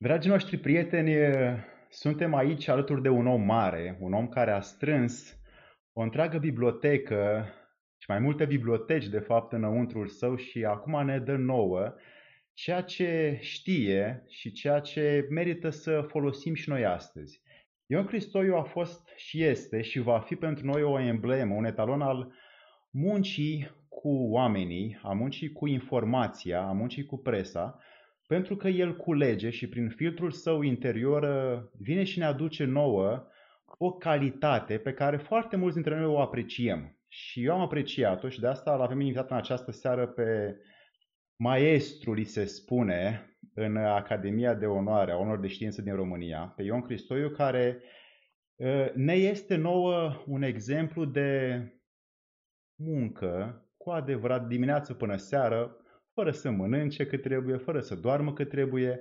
Dragii noștri prieteni, suntem aici alături de un om mare, un om care a strâns o întreagă bibliotecă și mai multe biblioteci, de fapt, înăuntrul său și acum ne dă nouă ceea ce știe și ceea ce merită să folosim și noi astăzi. Ion Cristoiu a fost și este și va fi pentru noi o emblemă, un etalon al muncii cu oamenii, a muncii cu informația, a muncii cu presa, pentru că el culege și prin filtrul său interior uh, vine și ne aduce nouă o calitate pe care foarte mulți dintre noi o apreciem. Și eu am apreciat-o și de asta l avem invitat în această seară pe maestru, li se spune, în Academia de Onoare a Onor de Știință din România, pe Ion Cristoiu, care uh, ne este nouă un exemplu de muncă cu adevărat dimineață până seară, fără să mănânce cât trebuie, fără să doarmă cât trebuie,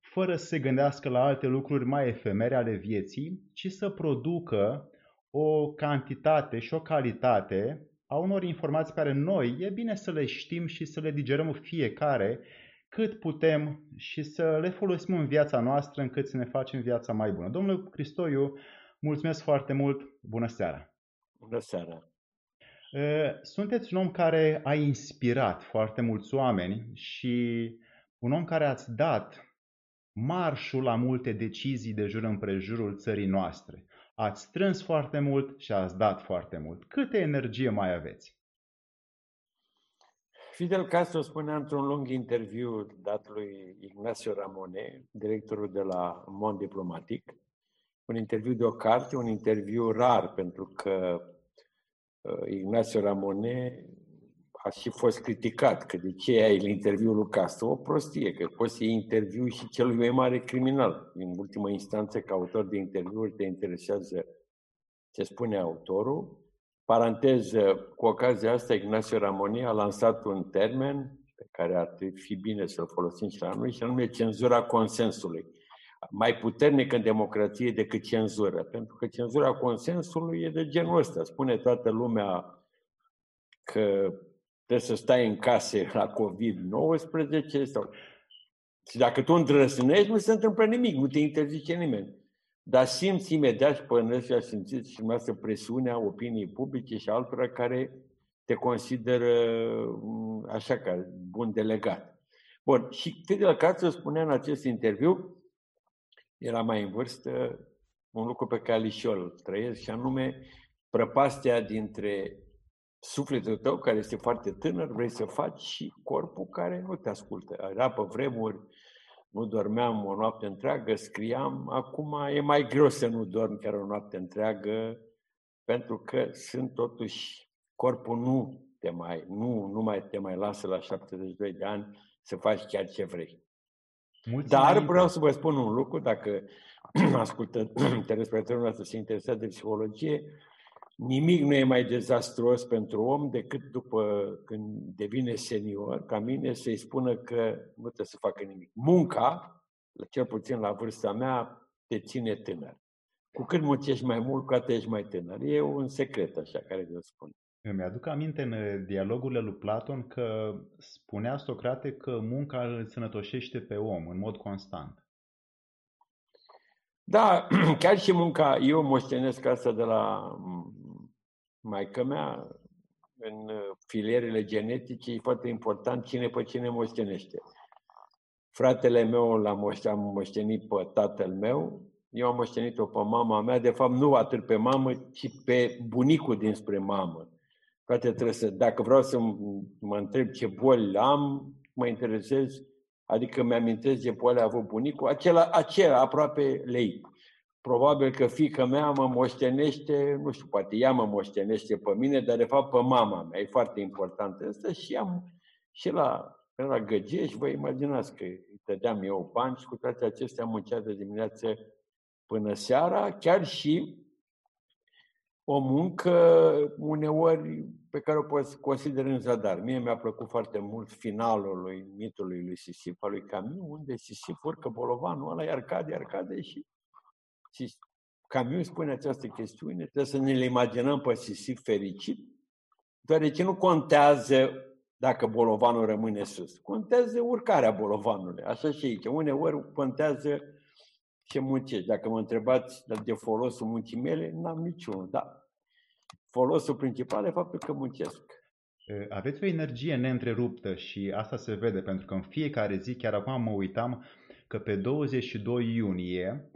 fără să se gândească la alte lucruri mai efemere ale vieții, ci să producă o cantitate și o calitate a unor informații care noi e bine să le știm și să le digerăm fiecare cât putem și să le folosim în viața noastră încât să ne facem viața mai bună. Domnule Cristoiu, mulțumesc foarte mult, bună seara! Bună seara! Sunteți un om care a inspirat foarte mulți oameni și un om care ați dat marșul la multe decizii de jur împrejurul țării noastre. Ați strâns foarte mult și ați dat foarte mult. Câte energie mai aveți? Fidel Castro spunea într-un lung interviu dat lui Ignacio Ramone, directorul de la Mond Diplomatic, un interviu de o carte, un interviu rar, pentru că Uh, Ignacio Ramone a și fost criticat că de ce ai interviul lui Castro, o prostie, că poți să iei interviu și celui mai mare criminal. În ultima instanță, ca autor de interviuri, te interesează ce spune autorul. Paranteză, cu ocazia asta, Ignacio Ramone a lansat un termen pe care ar fi bine să-l folosim și la noi, și anume cenzura consensului mai puternic în democrație decât cenzură. Pentru că cenzura consensului e de genul ăsta. Spune toată lumea că trebuie să stai în case la COVID-19 sau... Și dacă tu îndrăsnești, nu se întâmplă nimic, nu te interzice nimeni. Dar simți imediat și până și a simțit și dumneavoastră presiunea opiniei publice și altora care te consideră mm, așa ca bun delegat. Bun, și Fidel Castro spunea în acest interviu era mai în vârstă, un lucru pe care și eu îl trăiesc, și anume prăpastia dintre sufletul tău, care este foarte tânăr, vrei să faci, și corpul care nu te ascultă. Era pe vremuri, nu dormeam o noapte întreagă, scriam, acum e mai greu să nu dormi chiar o noapte întreagă, pentru că sunt totuși, corpul nu te mai, nu, nu mai te mai lasă la 72 de ani să faci chiar ce vrei. Mulțumim. Dar vreau să vă spun un lucru, dacă ascultă telespectatorul nostru se interesează de psihologie, nimic nu e mai dezastruos pentru om decât după când devine senior, ca mine, să-i spună că nu trebuie să facă nimic. Munca, cel puțin la vârsta mea, te ține tânăr. Cu cât muncești mai mult, cu atât ești mai tânăr. E un secret așa care vă spun. Îmi aduc aminte în uh, dialogurile lui Platon că spunea Socrate că munca îl sănătoșește pe om în mod constant. Da, chiar și munca, eu moștenesc asta de la maică mea, în uh, filierele genetice, e foarte important cine pe cine moștenește. Fratele meu l-am moștenit pe tatăl meu, eu am moștenit-o pe mama mea, de fapt nu atât pe mamă, ci pe bunicul dinspre mamă. Frate, trebuie să, dacă vreau să mă întreb ce boli am, mă interesez, adică mi-amintesc ce boli a avut bunicul, acela, acela aproape lei. Probabil că fica mea mă moștenește, nu știu, poate ea mă moștenește pe mine, dar de fapt pe mama mea. E foarte important asta și am și la, la Găgeș, vă imaginați că îi dădeam eu bani și cu toate acestea muncea de dimineață până seara, chiar și o muncă uneori pe care o poți considera în zadar. Mie mi-a plăcut foarte mult finalul lui mitului lui Sisif, al lui Camus, unde Sisif urcă bolovanul ăla, iar cade, iar cade și, și Camus spune această chestiune, trebuie să ne le imaginăm pe Sisif fericit, deoarece nu contează dacă bolovanul rămâne sus. Contează urcarea bolovanului. Așa și aici. Uneori contează ce muncești. Dacă mă întrebați de folosul muncii mele, n-am niciunul. Da. Folosul principal e faptul că muncesc. Aveți o energie neîntreruptă și asta se vede pentru că în fiecare zi, chiar acum mă uitam că pe 22 iunie,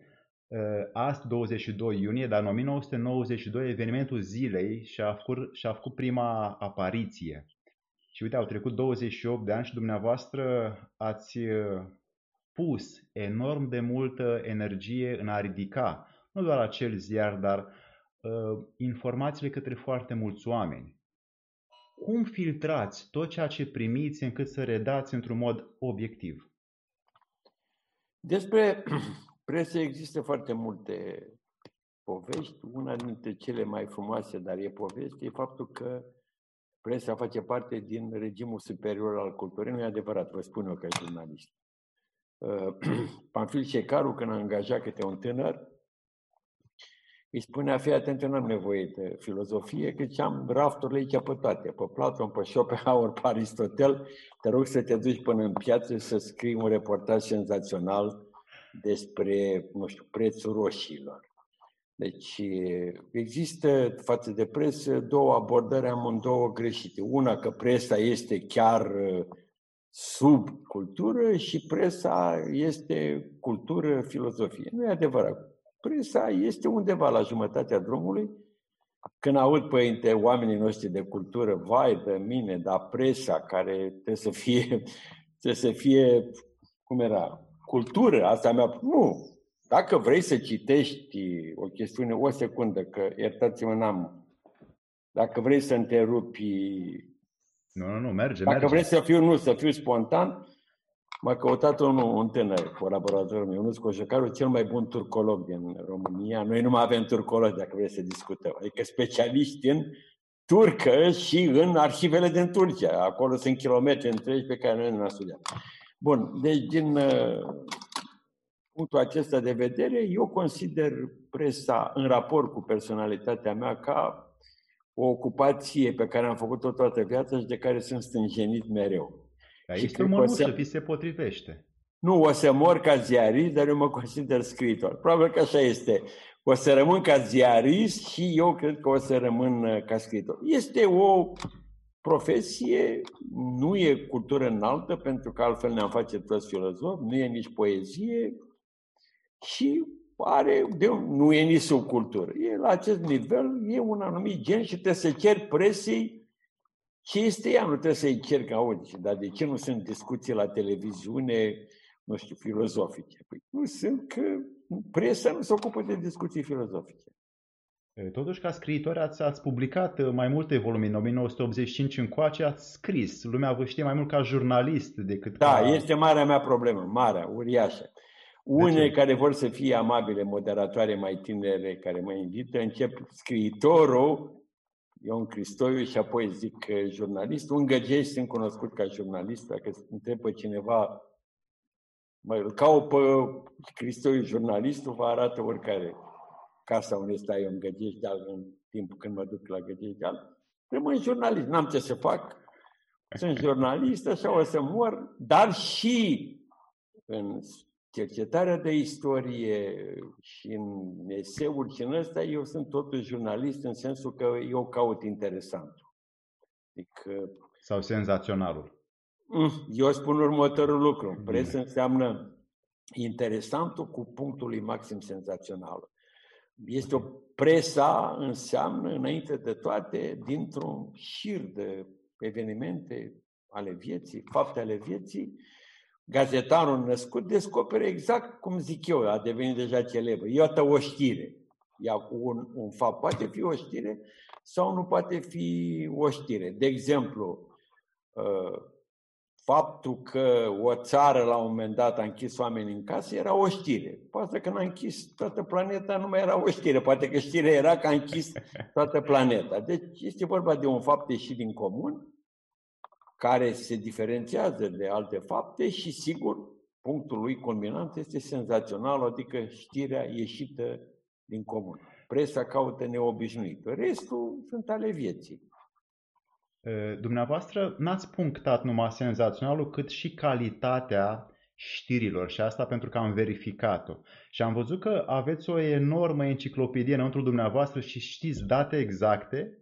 azi 22 iunie, dar în 1992 evenimentul zilei și-a făcut, și-a făcut prima apariție. Și uite, au trecut 28 de ani și dumneavoastră ați pus enorm de multă energie în a ridica nu doar acel ziar, dar uh, informațiile către foarte mulți oameni. Cum filtrați tot ceea ce primiți încât să redați într-un mod obiectiv? Despre presă există foarte multe povești. Una dintre cele mai frumoase, dar e poveste, e faptul că presa face parte din regimul superior al culturii. Nu e adevărat, vă spun eu ca jurnalist. Uh, Panfil Cecaru, când a angajat câte un tânăr, îi spunea, fii atent, eu n-am nevoie de filozofie, că am rafturile aici pe toate, pe Platon, pe Schopenhauer, pe Aristotel, te rog să te duci până în piață să scrii un reportaj senzațional despre, nu știu, prețul roșiilor. Deci există față de presă două abordări amândouă greșite. Una că presa este chiar sub cultură și presa este cultură, filozofie. Nu e adevărat. Presa este undeva la jumătatea drumului. Când aud părinte oamenii noștri de cultură, vai de mine, dar presa care trebuie să fie, trebuie să fie, cum era, cultură, asta mea, nu. Dacă vrei să citești o chestiune, o secundă, că iertați-mă, n-am. Dacă vrei să întrerupi nu, nu, nu, merge, Dacă merge. vrei să fiu, nu, să fiu spontan, m-a căutat un, un tânăr, colaboratorul meu, Ionuț Coșăcaru, cel mai bun turcolog din România. Noi nu mai avem turcolog, dacă vreți să discutăm. Adică specialiști în turcă și în arhivele din Turcia. Acolo sunt kilometri întregi pe care noi nu am studiat. Bun, deci din uh, punctul acesta de vedere, eu consider presa în raport cu personalitatea mea ca o ocupație pe care am făcut-o toată viața și de care sunt stânjenit mereu. Dar este o mănușă, să... vi se potrivește. Nu, o să mor ca ziarist, dar eu mă consider scriitor. Probabil că așa este. O să rămân ca ziarist și eu cred că o să rămân uh, ca scriitor. Este o profesie, nu e cultură înaltă, pentru că altfel ne-am face toți filozofi, nu e nici poezie și are, de, nu e nici subcultură. E la acest nivel, e un anumit gen și trebuie să cer presei ce este ea, nu trebuie să-i cer ca auzi. Dar de ce nu sunt discuții la televiziune, nu știu, filozofice? Păi nu sunt că presa nu se ocupă de discuții filozofice. Totuși, ca scriitor, ați, ați publicat uh, mai multe volume. În 1985 încoace ați scris. Lumea vă știe mai mult ca jurnalist decât da, ca... Da, este marea mea problemă, marea, uriașă. Unei care vor să fie amabile, moderatoare mai tinere, care mă invită, încep scriitorul, Ion Cristoiu și apoi zic jurnalist. Un găgești sunt cunoscut ca jurnalist, dacă întreb pe cineva, mă, îl caut pe Cristoiu jurnalistul, vă arată oricare casa unde stai eu în Găgești în timpul când mă duc la Găgești Rămân jurnalist, n-am ce să fac. Sunt jurnalist, așa o să mor, dar și în cercetarea de istorie și în eseuri și în ăsta, eu sunt totuși jurnalist în sensul că eu caut interesant. Adică, Sau senzaționalul. Mm, eu spun următorul lucru. Presă înseamnă interesantul cu punctul lui maxim senzațional. Este o presa înseamnă, înainte de toate, dintr-un șir de evenimente ale vieții, fapte ale vieții, gazetarul născut descoperă exact cum zic eu, a devenit deja celebru. Iată o știre. Ia un, un fapt poate fi o știre sau nu poate fi o știre. De exemplu, uh, faptul că o țară la un moment dat a închis oameni în casă era o știre. Poate că n-a închis toată planeta, nu mai era o știre. Poate că știrea era că a închis toată planeta. Deci este vorba de un fapt ieșit din comun care se diferențiază de alte fapte și, sigur, punctul lui culminant este senzațional, adică știrea ieșită din comun. Presa caută neobișnuit. Restul sunt ale vieții. Dumneavoastră n-ați punctat numai senzaționalul, cât și calitatea știrilor și asta pentru că am verificat-o. Și am văzut că aveți o enormă enciclopedie înăuntru dumneavoastră și știți date exacte,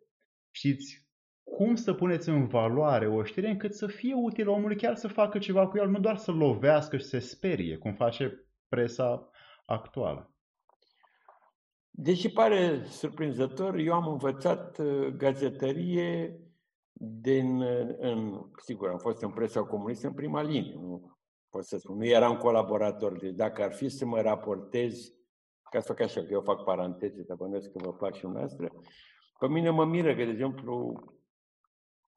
știți cum să puneți în valoare o știre încât să fie util omului chiar să facă ceva cu el, nu doar să lovească și să se sperie, cum face presa actuală. Deși pare surprinzător, eu am învățat uh, gazetărie din, uh, în, sigur, am fost în presa comunistă în prima linie, nu pot să spun, nu eram colaborator, deci dacă ar fi să mă raportez, ca să fac așa, că eu fac paranteze, dar bănuiesc că vă fac și noastră, pe mine mă miră că, de exemplu,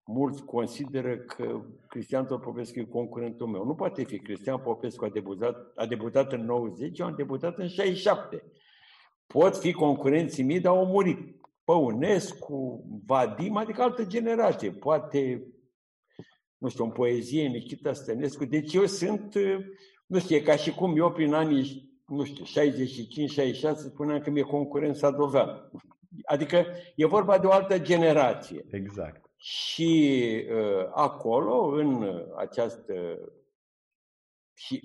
mulți consideră că Cristian Popescu e concurentul meu. Nu poate fi. Cristian Popescu a debutat, a debutat în 90, eu am debutat în 67. Pot fi concurenții mei, dar au murit. Păunescu, Vadim, adică altă generație. Poate, nu știu, în poezie, Nikita Stănescu. Deci eu sunt, nu știu, ca și cum eu prin anii, nu știu, 65-66 spuneam că mi-e concurența Dovean. Adică e vorba de o altă generație. Exact. Și uh, acolo, în această și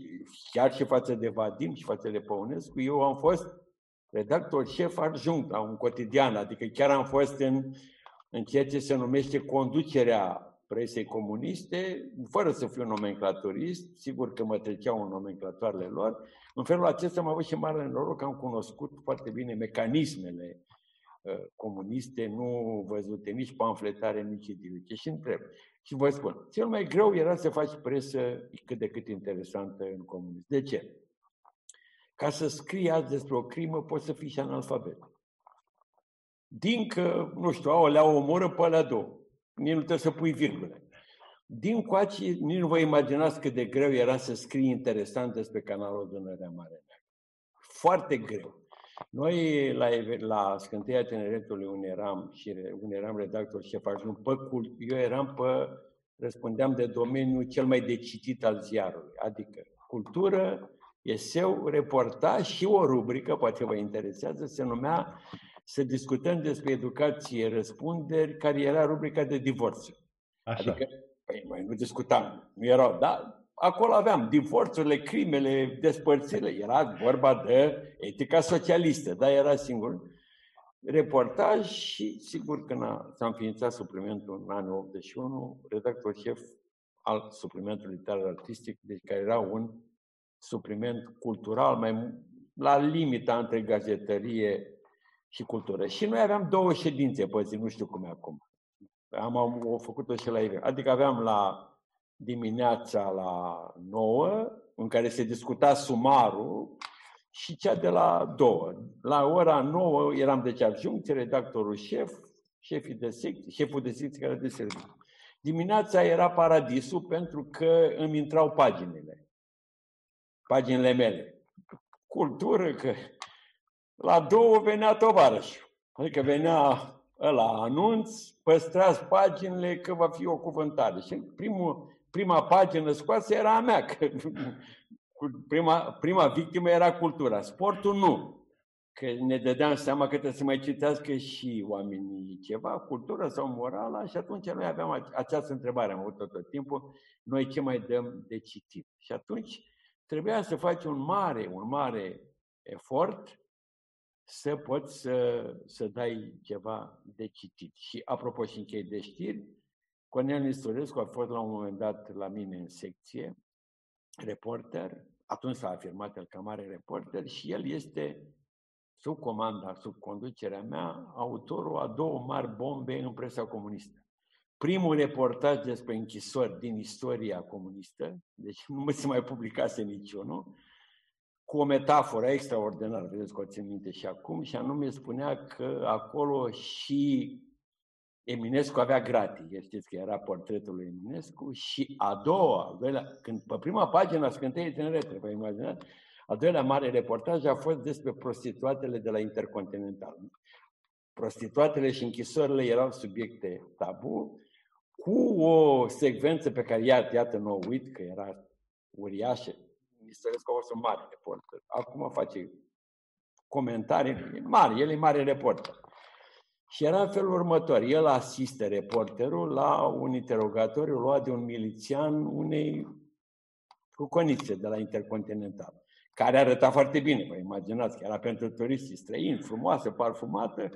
chiar și față de Vadim și față de Păunescu, eu am fost redactor șef adjunct la un cotidian, adică chiar am fost în, în ceea ce se numește conducerea presei comuniste, fără să fiu nomenclaturist, sigur că mă treceau în nomenclatoarele lor. În felul acesta am avut și mare noroc că am cunoscut foarte bine mecanismele uh, comuniste, nu văzute nici pamfletare, nici idilice. Și întreb. Și vă spun, cel mai greu era să faci presă cât de cât interesantă în comunism. De ce? Ca să scrii azi despre o crimă, poți să fii și analfabet. Din că, nu știu, au le omoră pe alea două. Nici nu trebuie să pui virgule. Din coace, nici nu vă imaginați cât de greu era să scrii interesant despre canalul Dunărea Mare. Foarte greu. Noi, la, la Scânteia Tineretului, unde eram, și unde eram redactor șef ajung, pe cult, eu eram pe, răspundeam de domeniul cel mai decitit al ziarului, adică cultură, eseu, reportaj și o rubrică, poate vă interesează, se numea Să discutăm despre educație, răspunderi, care era rubrica de divorț. Așa. Adică, păi, noi nu discutam, nu erau, da, acolo aveam divorțurile, crimele, despărțirile, era vorba de etica socialistă, da, era singur reportaj și sigur că s-a înființat suplimentul în anul 81, redactor șef al suplimentului literar artistic, deci care era un supliment cultural, mai la limita între gazetărie și cultură. Și noi aveam două ședințe pe zi, nu știu cum e acum. Am, am făcut-o și la ei. Adică aveam la dimineața la 9, în care se discuta sumarul, și cea de la 2. La ora 9 eram deci adjunct, redactorul șef, șefii de secție, șeful de secție care de serviciu. Dimineața era paradisul pentru că îmi intrau paginile paginile mele. Cultură că la două venea tovarășul. Adică venea la anunț, păstrați paginile că va fi o cuvântare. Și primul, prima pagină scoasă era a mea, că prima, prima victimă era cultura. Sportul nu. Că ne dădeam seama că trebuie să mai citească și oamenii ceva, cultură sau morala, și atunci noi aveam această întrebare, am avut tot timpul, noi ce mai dăm de citit? Și atunci trebuia să faci un mare, un mare efort să poți să, să dai ceva de citit. Și apropo și închei de știri, Cornel Nistorescu a fost la un moment dat la mine în secție, reporter, atunci s-a afirmat el ca mare reporter și el este sub comanda, sub conducerea mea, autorul a două mari bombe în presa comunistă. Primul reportaj despre închisori din istoria comunistă, deci nu se mai publicase niciunul, cu o metaforă extraordinară, vedeți că o țin minte și acum, și anume spunea că acolo și Eminescu avea gratii, știți că era portretul lui Eminescu, și a doua, al doilea, când, pe prima pagină a Scânteiei Tinerete, vă imaginați, al doilea mare reportaj a fost despre prostituatele de la Intercontinental. Prostituatele și închisorile erau subiecte tabu cu o secvență pe care, iată, iată, nu o uit, că era uriașă. Mistărescu a fost un mare reporter. Acum face comentarii mari, el e mare reporter. Și era în felul următor. El asistă reporterul la un interogatoriu luat de un milițian unei cu conițe de la Intercontinental, care arăta foarte bine, vă imaginați că era pentru turiștii străini, frumoasă, parfumată,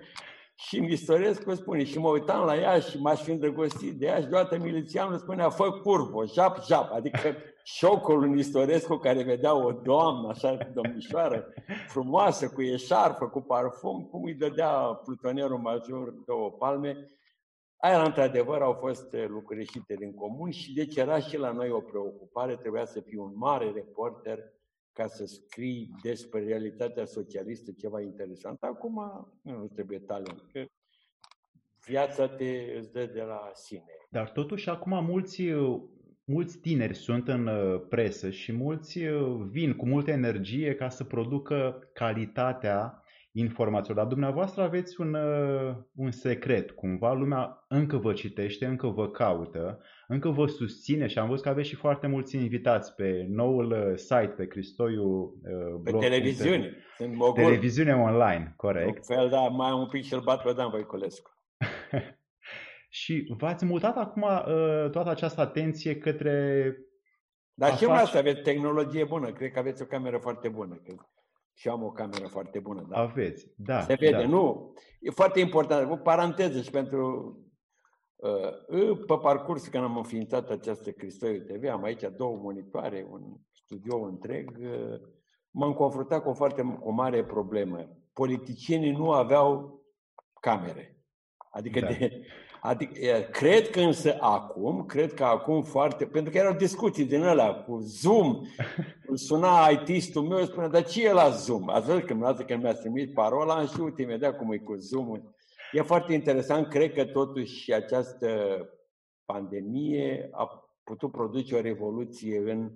și îmi Istorescu spune, și mă uitam la ea și m-aș fi îndrăgostit de ea și deodată milițianul spunea, fă curvă, jap, jap, adică șocul în Istorescu care vedea o doamnă, așa, domnișoară, frumoasă, cu eșarfă, cu parfum, cum îi dădea plutonierul major două palme, Aia, într-adevăr, au fost lucruri ieșite din comun și deci era și la noi o preocupare, trebuia să fii un mare reporter ca să scrii despre realitatea socialistă ceva interesant. Acum nu trebuie talent, că viața te îți dă de la sine. Dar totuși acum mulți, mulți tineri sunt în uh, presă și mulți uh, vin cu multă energie ca să producă calitatea informațiilor. Dar dumneavoastră aveți un, uh, un secret. Cumva lumea încă vă citește, încă vă caută, încă vă susține și am văzut că aveți și foarte mulți invitați pe noul uh, site, pe Cristoiu uh, Blog. Pe televiziune. Sunt mogul. Televiziune online, corect. Un fel, da, mai un pic și-l bat pe Dan Voiculescu. și v-ați mutat acum uh, toată această atenție către dar și face... aveți tehnologie bună, cred că aveți o cameră foarte bună. Cred. Și am o cameră foarte bună. Da. Aveți, da. Se vede, da. nu? E foarte important. O paranteză și pentru... Uh, pe parcurs, când am înființat această Cristoiu TV, am aici două monitoare, un studio întreg, uh, m-am confruntat cu o foarte cu o mare problemă. Politicienii nu aveau camere. Adică da. de, Adică, cred că însă acum, cred că acum foarte, pentru că erau discuții din ăla cu Zoom, suna IT-istul meu, spunea, dar ce e la Zoom? Ați văzut că când mi-a trimis parola, am știut imediat cum e cu Zoom. E foarte interesant, cred că totuși această pandemie a putut produce o revoluție în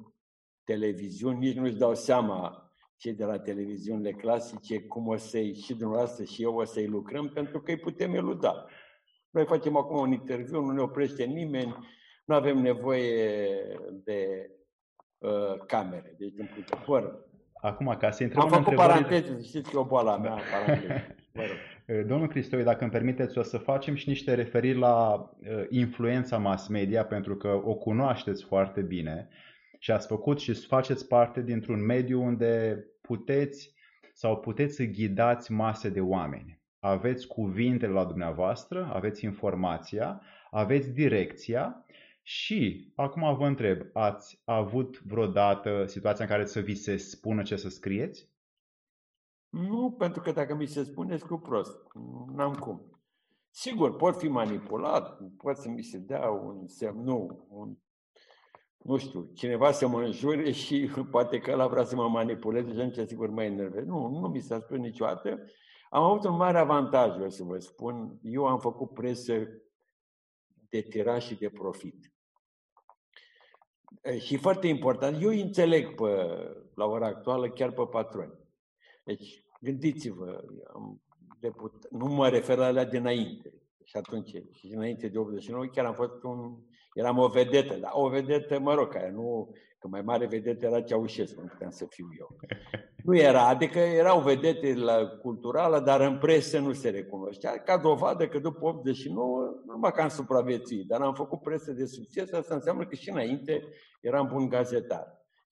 televiziuni, nici nu-și dau seama cei de la televiziunile clasice cum o să-i, și dumneavoastră și eu o să-i lucrăm, pentru că îi putem eluda. Noi facem acum un interviu, nu ne oprește nimeni, nu avem nevoie de uh, camere. Deci, fără. Acum, ca să intrăm Am făcut întrebări... paranteze, știți că e o boală a mea, Domnul Cristoi, dacă îmi permiteți, o să facem și niște referiri la uh, influența mass media, pentru că o cunoașteți foarte bine și ați făcut și faceți parte dintr-un mediu unde puteți sau puteți să ghidați mase de oameni aveți cuvintele la dumneavoastră, aveți informația, aveți direcția și acum vă întreb, ați avut vreodată situația în care să vi se spună ce să scrieți? Nu, pentru că dacă mi se spune, scriu prost. N-am cum. Sigur, pot fi manipulat, pot să mi se dea un semn, nu, un, nu știu, cineva să mă înjure și poate că ăla vrea să mă manipuleze și atunci sigur mă enervez. Nu, nu mi s-a spus niciodată am avut un mare avantaj, vreau să vă spun. Eu am făcut presă de tiraj și de profit. Și foarte important, eu înțeleg pe, la ora actuală chiar pe patroni. Deci, gândiți-vă, am deput, nu mă refer la alea dinainte. Și atunci, și înainte de 89, chiar am fost un, eram o vedetă, dar o vedetă, mă rog, care nu, că mai mare vedetă era Ceaușescu, nu puteam să fiu eu. Nu era, adică erau vedete la culturală, dar în presă nu se recunoștea. Ca dovadă că după 89, numai că am supraviețuit, dar am făcut presă de succes, asta înseamnă că și înainte eram bun gazetar.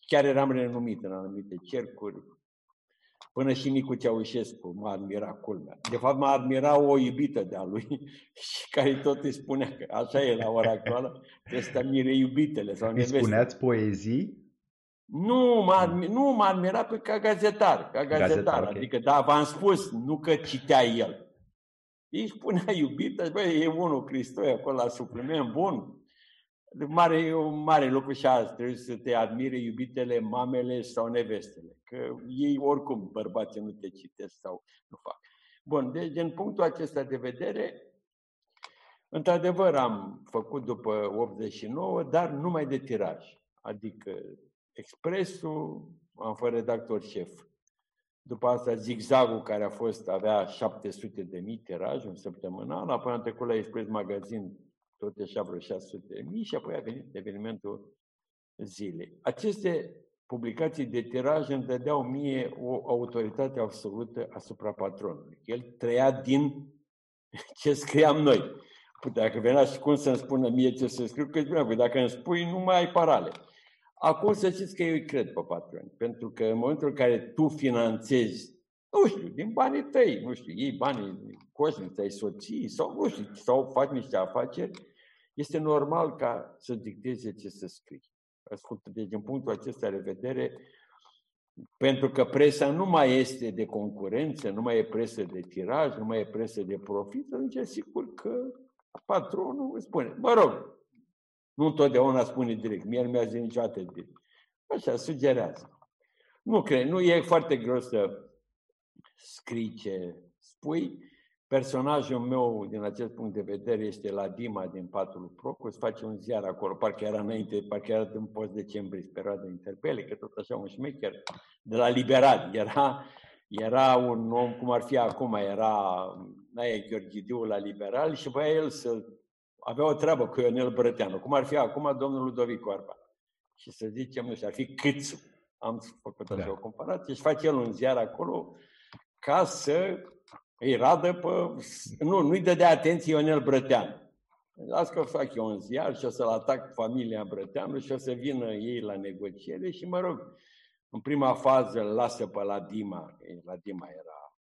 Chiar eram renumit în anumite cercuri. Până și Nicu Ceaușescu mă admira culmea. De fapt, mă admira o iubită de-a lui și care tot îi spunea că așa e la ora actuală, trebuie să admire iubitele. Sau îi spuneați poezii? Nu, mă, nu mă admira pe ca gazetar, ca gazetar. gazetar okay. Adică, da, v-am spus, nu că citea el. Îi spunea iubită, băi, e unul Cristoi acolo la supliment, bun. Mare, e un mare lucru și azi, trebuie să te admire iubitele, mamele sau nevestele. Că ei oricum, bărbații, nu te citesc sau nu fac. Bun, deci din punctul acesta de vedere, într-adevăr am făcut după 89, dar numai de tiraj. Adică Expresul, am fost redactor șef. După asta Zigzagul, care a fost, avea 700 de mii tiraj în săptămânal, apoi am trecut la Express Magazin, tot așa vreo 600 de mii și apoi a venit evenimentul zilei. Aceste publicații de tiraj îmi dădeau mie o autoritate absolută asupra patronului. El trăia din ce scriam noi. Păi dacă venea și cum să-mi spună mie ce să scriu, că spunea, păi dacă îmi spui, nu mai ai parale. Acum să știți că eu îi cred pe patroni, pentru că în momentul în care tu finanțezi, nu știu, din banii tăi, nu știu, iei banii cosmici ai soții sau nu știu, sau faci niște afaceri, este normal ca să dicteze ce să scrii. Ascultă, deci din punctul acesta de vedere, pentru că presa nu mai este de concurență, nu mai e presă de tiraj, nu mai e presă de profit, atunci sigur că patronul îți spune, mă rog, nu întotdeauna spune direct, mie nu mi-a zis niciodată direct. Așa, sugerează. Nu cred, nu e foarte greu să scrii ce spui. Personajul meu, din acest punct de vedere, este la Dima din Patul Procus, face un ziar acolo, parcă era înainte, parcă era în post decembrie, perioada interpele, că tot așa un șmecher, de la Liberat. Era, era un om, cum ar fi acum, era Naia Gheorghidiu la Liberal și voia el să avea o treabă cu Ionel Brăteanu, cum ar fi acum domnul Ludovic Orba. Și să zicem, nu știu, ar fi Câțu. Am făcut așa da. o comparație și face el un ziar acolo ca să îi radă pe... Nu, nu-i dădea atenție Ionel Brăteanu. Las că fac eu un ziar și o să-l atac familia Brăteanu și o să vină ei la negociere și, mă rog, în prima fază îl lasă pe la Dima, la Dima era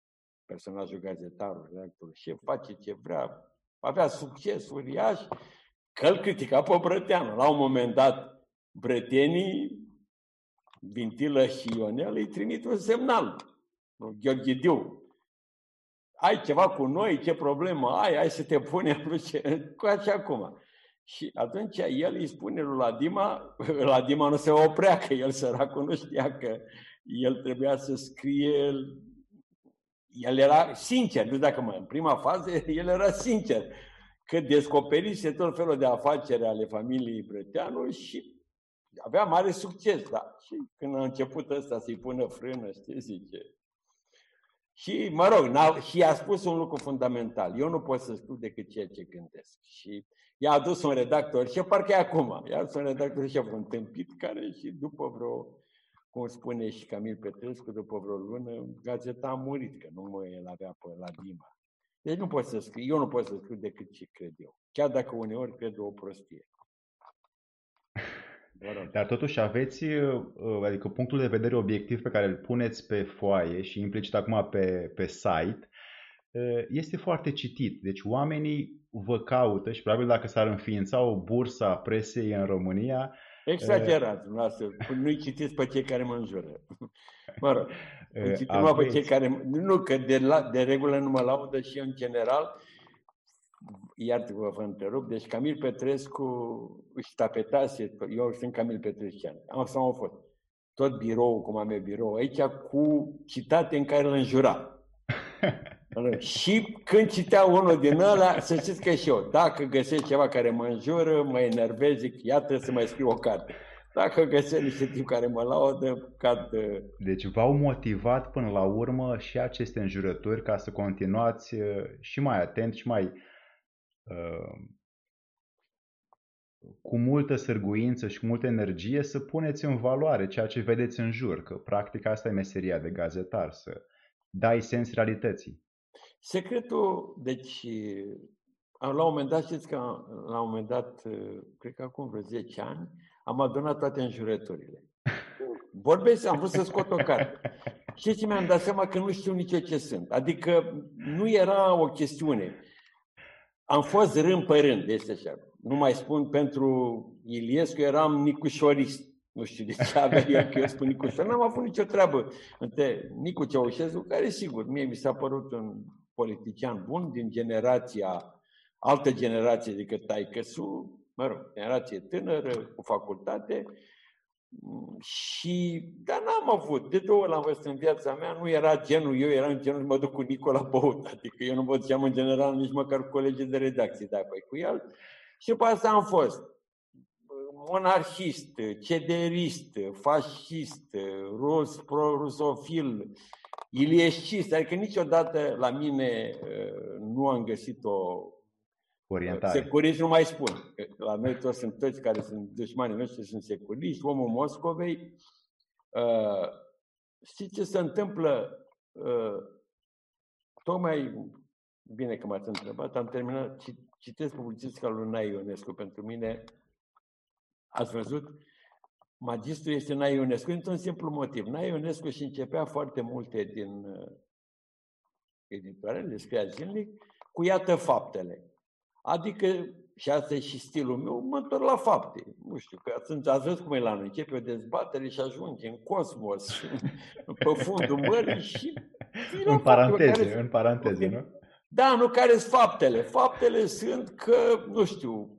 personajul gazetarul, redactorul șef, face ce vrea, avea succes uriaș, că îl critica pe Brăteanu. La un moment dat, brătenii, Vintilă și Ionel îi trimit un semnal. Gheorghe Diu, ai ceva cu noi, ce problemă ai, hai să te punem, cu așa acum. Și atunci el îi spune lui Ladima, Ladima nu se oprea, că el săracul nu știa că el trebuia să scrie, el era sincer, nu dacă mai în prima fază, el era sincer, că descoperise tot felul de afaceri ale familiei Brăteanu și avea mare succes, da. Și când a început ăsta să-i pună frână, știi, zice, și, mă rog, și a spus un lucru fundamental. Eu nu pot să scriu decât ceea ce gândesc. Și i-a adus un redactor și parcă e acum. I-a adus un redactor și un tâmpit care și după vreo, cum spune și Camil Petrescu, după vreo lună, gazeta a murit, că nu mă el avea pe la Dima. Deci nu pot să scriu, eu nu pot să scriu decât ce cred eu. Chiar dacă uneori cred o prostie. Dar totuși aveți, uh, adică punctul de vedere obiectiv pe care îl puneți pe foaie și implicit acum pe, pe site, uh, este foarte citit. Deci oamenii vă caută și probabil dacă s-ar înființa o bursă a presei în România... Exagerați, dumneavoastră. Nu-i citiți pe cei care mă înjură. Mă rog, citim aveți... pe cei care... Nu, că de, la, de regulă nu mă laudă și eu în general, iartă-vă vă întrerup, deci Camil Petrescu își tapetase, eu sunt Camil Petrescian, am să am fost, tot birou, cum am eu birou. Aici, cu citate în care îl înjura. și când citea unul din ăla, să știți că și eu, dacă găsesc ceva care mă înjură, mă enervez, zic, iată să mai scriu o carte. Dacă găsesc niște timp care mă laudă, cad... Deci v-au motivat până la urmă și aceste înjurături ca să continuați uh, și mai atent și mai Ehm, cu multă sârguință și cu multă energie să puneți în valoare ceea ce vedeți în jur, că practic asta e meseria de gazetar, să dai sens realității. Secretul, deci, la un moment dat, știți că la un moment dat, cred că acum vreo 10 ani, am adunat toate înjurăturile. Vorbesc, am vrut să scot o carte. Și ce mi-am dat seama că nu știu nici eu ce sunt. Adică nu era o chestiune. Am fost rând pe rând, este așa. Nu mai spun pentru Iliescu, eram nicușorist. Nu știu de ce avea el că eu spun Nicușor. N-am avut nicio treabă între Nicu Ceaușescu, care sigur, mie mi s-a părut un politician bun din generația, altă generație decât Taicăsu, mă rog, generație tânără, cu facultate, și, dar n-am avut. De două ori am văzut în viața mea, nu era genul, eu eram genul să mă duc cu Nicola Băut. Adică eu nu vă duceam în general nici măcar cu colegii de redacție, dacă ai cu el. Și după asta am fost monarhist, cederist, fascist, rus, pro-rusofil, iliescist. Adică niciodată la mine uh, nu am găsit o orientare. Securiști nu mai spun. La noi toți sunt toți care sunt dușmanii noștri, sunt securiști, omul Moscovei. Uh, știți ce se întâmplă? Uh, tocmai bine că m-ați întrebat, am terminat, citesc publicistica lui Nai Ionescu. Pentru mine, ați văzut, magistru este Nai Ionescu, într-un simplu motiv. Nai Ionescu și începea foarte multe din uh, editoarele, scria zilnic, cu iată faptele. Adică, și asta e și stilul meu, mă întorc la fapte. Nu știu, că atunci ați văzut cum e la noi. Începe o dezbatere și ajunge în cosmos, pe fundul mării și... În paranteze, care... în paranteze, nu? Da, nu care sunt faptele. Faptele sunt că, nu știu,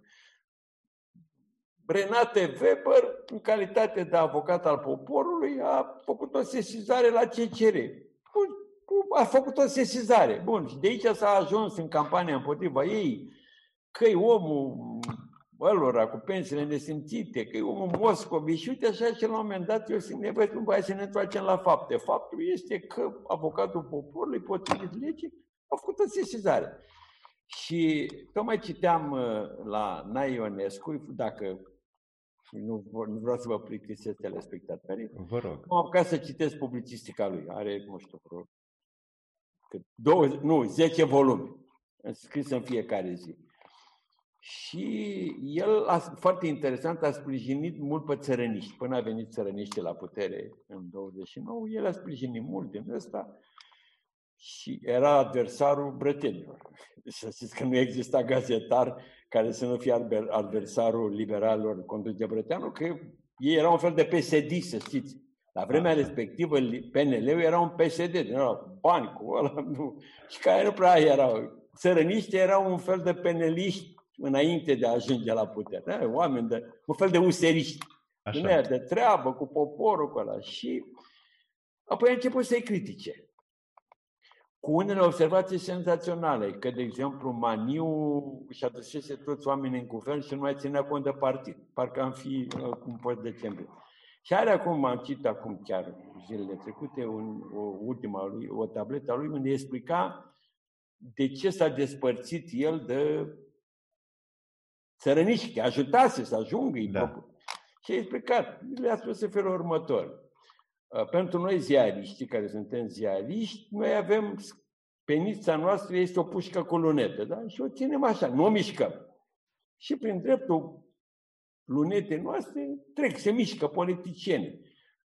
Renate Weber, în calitate de avocat al poporului, a făcut o sesizare la CCR. A făcut o sesizare. Bun, și de aici s-a ajuns în campania împotriva ei că e omul ălora cu pensiile nesimțite, că e omul Moscovi și uite așa și la un moment dat eu simt nevoie să ne întoarcem la fapte. Faptul este că avocatul poporului, potrivit legii, a făcut o sesizare. Și tocmai citeam uh, la Nai Ionescu, dacă nu, nu vreau să vă plictisesc telespectatorii, vă rog. am apucat să citesc publicistica lui. Are, nu știu, vreo, două, nu, 10 volume, scris în fiecare zi. Și el, a, foarte interesant, a sprijinit mult pe țărăniști. Până a venit țărăniștii la putere în 29, el a sprijinit mult din ăsta și era adversarul brătenilor. Să știți că nu exista gazetar care să nu fie adversarul liberalilor condus de Brăteanu, că ei erau un fel de PSD, să știți. La vremea Așa. respectivă, PNL-ul era un PSD, era bani cu ăla, nu. și care nu prea erau. Țărăniștii erau un fel de peneliști înainte de a ajunge la putere. Da? Oameni de, un fel de useriști. Așa. de treabă cu poporul cu ăla. Și apoi a început să-i critique cu unele observații senzaționale, că, de exemplu, Maniu și adusese toți oamenii în guvern și nu mai ținea cont de partid. Parcă am fi uh, cum poți decembrie. Și are acum, am citit acum chiar zilele trecute, un, o ultima lui, o tabletă a lui, unde explica de ce s-a despărțit el de țărăniști, că ajutase să ajungă. Da. Și a explicat, le-a spus în felul următor. Uh, pentru noi ziariști, care suntem ziariști, noi avem, penița noastră este o pușcă cu lunetă, da? Și o ținem așa, nu o mișcăm. Și prin dreptul lunetei noastre trec, se mișcă politicieni.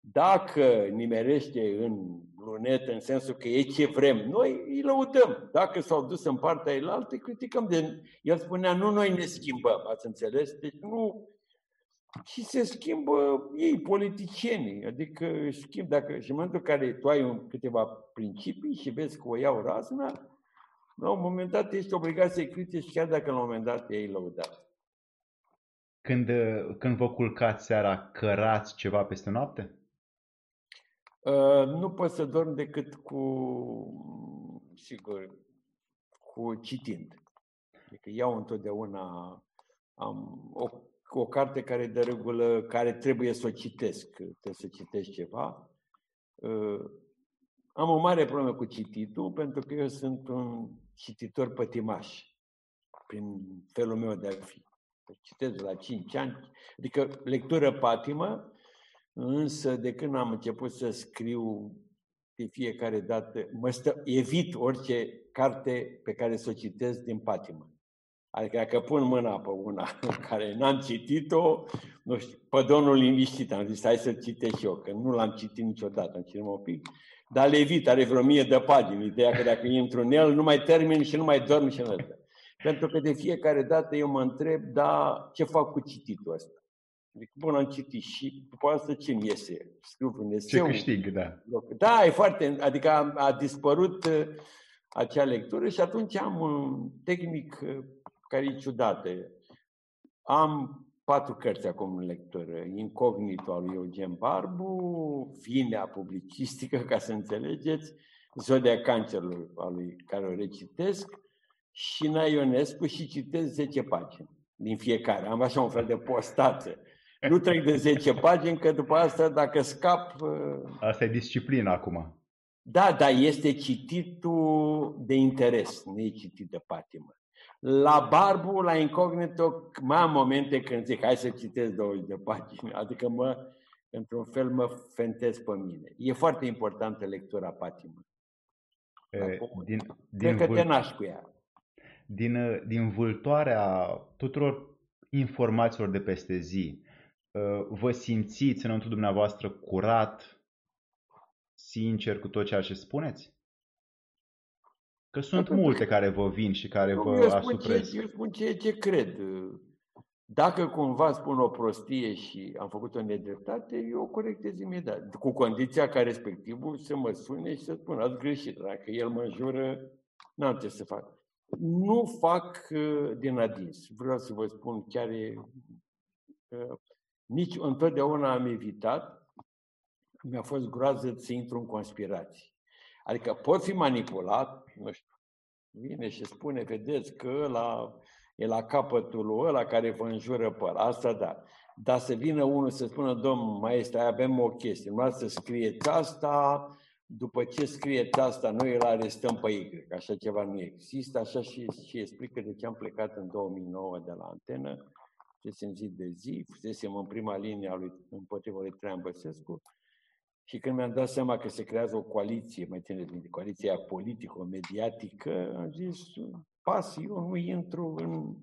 Dacă nimerește în lunetă, în sensul că e ce vrem, noi îi lăudăm. Dacă s-au dus în partea elaltă, criticăm. De... El spunea, nu noi ne schimbăm, ați înțeles? Deci nu și se schimbă ei, politicienii. Adică schimb, dacă și în momentul în care tu ai un, câteva principii și vezi că o iau razna, la un moment dat ești obligat să-i critici chiar dacă la un moment dat ei lăudat. Când, când vă culcați seara, cărați ceva peste noapte? Uh, nu pot să dorm decât cu, sigur, cu citind. Adică iau întotdeauna, am o o carte care de regulă, care trebuie să o citesc, trebuie să citesc ceva. Uh, am o mare problemă cu cititul, pentru că eu sunt un cititor pătimaș, prin felul meu de a fi. Citesc la 5 ani, adică lectură patimă, însă de când am început să scriu de fiecare dată, mă stă, evit orice carte pe care să o citesc din patimă. Adică dacă pun mâna pe una care n-am citit-o, nu știu, pe domnul liniștit, am zis, hai să citesc și eu, că nu l-am citit niciodată, am citit un pic, dar le evit, are vreo mie de pagini, ideea că dacă intru în el, nu mai termin și nu mai dorm și în ăsta. Pentru că de fiecare dată eu mă întreb, da, ce fac cu cititul ăsta? Adică, bun, am citit și după asta ce mi iese? Scriu un eseu. Ce câștig, da. Da, e foarte, adică a, a dispărut uh, acea lectură și atunci am un tehnic uh, care e ciudată. Am patru cărți acum în lectură. Incognito al lui Eugen Barbu, Vinea publicistică, ca să înțelegeți, Zodia Cancerului al lui care o recitesc și Na Ionescu și citesc 10 pagini din fiecare. Am așa un fel de postață. Nu trec de 10 pagini, că după asta, dacă scap... Uh, asta e disciplina acum. Da, dar este cititul de interes, nu e citit de patimă. La Barbu, la Incognito, mai am momente când zic, hai să citesc 20 de pagini, adică mă, într-un fel mă fentez pe mine. E foarte importantă lectura patimă. din, din Cred că te naști cu ea. Din, din vâltoarea tuturor informațiilor de peste zi, vă simțiți înăuntru dumneavoastră curat, sincer cu tot ceea ce spuneți? Că sunt multe care vă vin și care vă eu spun asuprez. Ce, eu spun ceea ce cred. Dacă cumva spun o prostie și am făcut o nedreptate, eu o corectez imediat. Cu condiția ca respectivul să mă sune și să spun, ați greșit. Dacă el mă înjură, n-am ce să fac. Nu fac uh, din adins. Vreau să vă spun chiar e, uh, nici întotdeauna am evitat. Mi-a fost groază să intru în conspirații. Adică pot fi manipulat, nu știu, vine și spune, vedeți că la e la capătul ăla care vă înjură pe ăla. Asta da. Dar să vină unul să spună, domn maestre, avem o chestie, nu să scrieți asta, după ce scrieți asta, noi îl arestăm pe Y. Așa ceva nu există, așa și, și explică de ce am plecat în 2009 de la antenă, fusesem zi de zi, fusesem în prima linie a lui, împotriva lui Traian Băsescu, și când mi-am dat seama că se creează o coaliție, mai țineți minte, coaliția politico-mediatică, am zis, pas, eu nu intru în...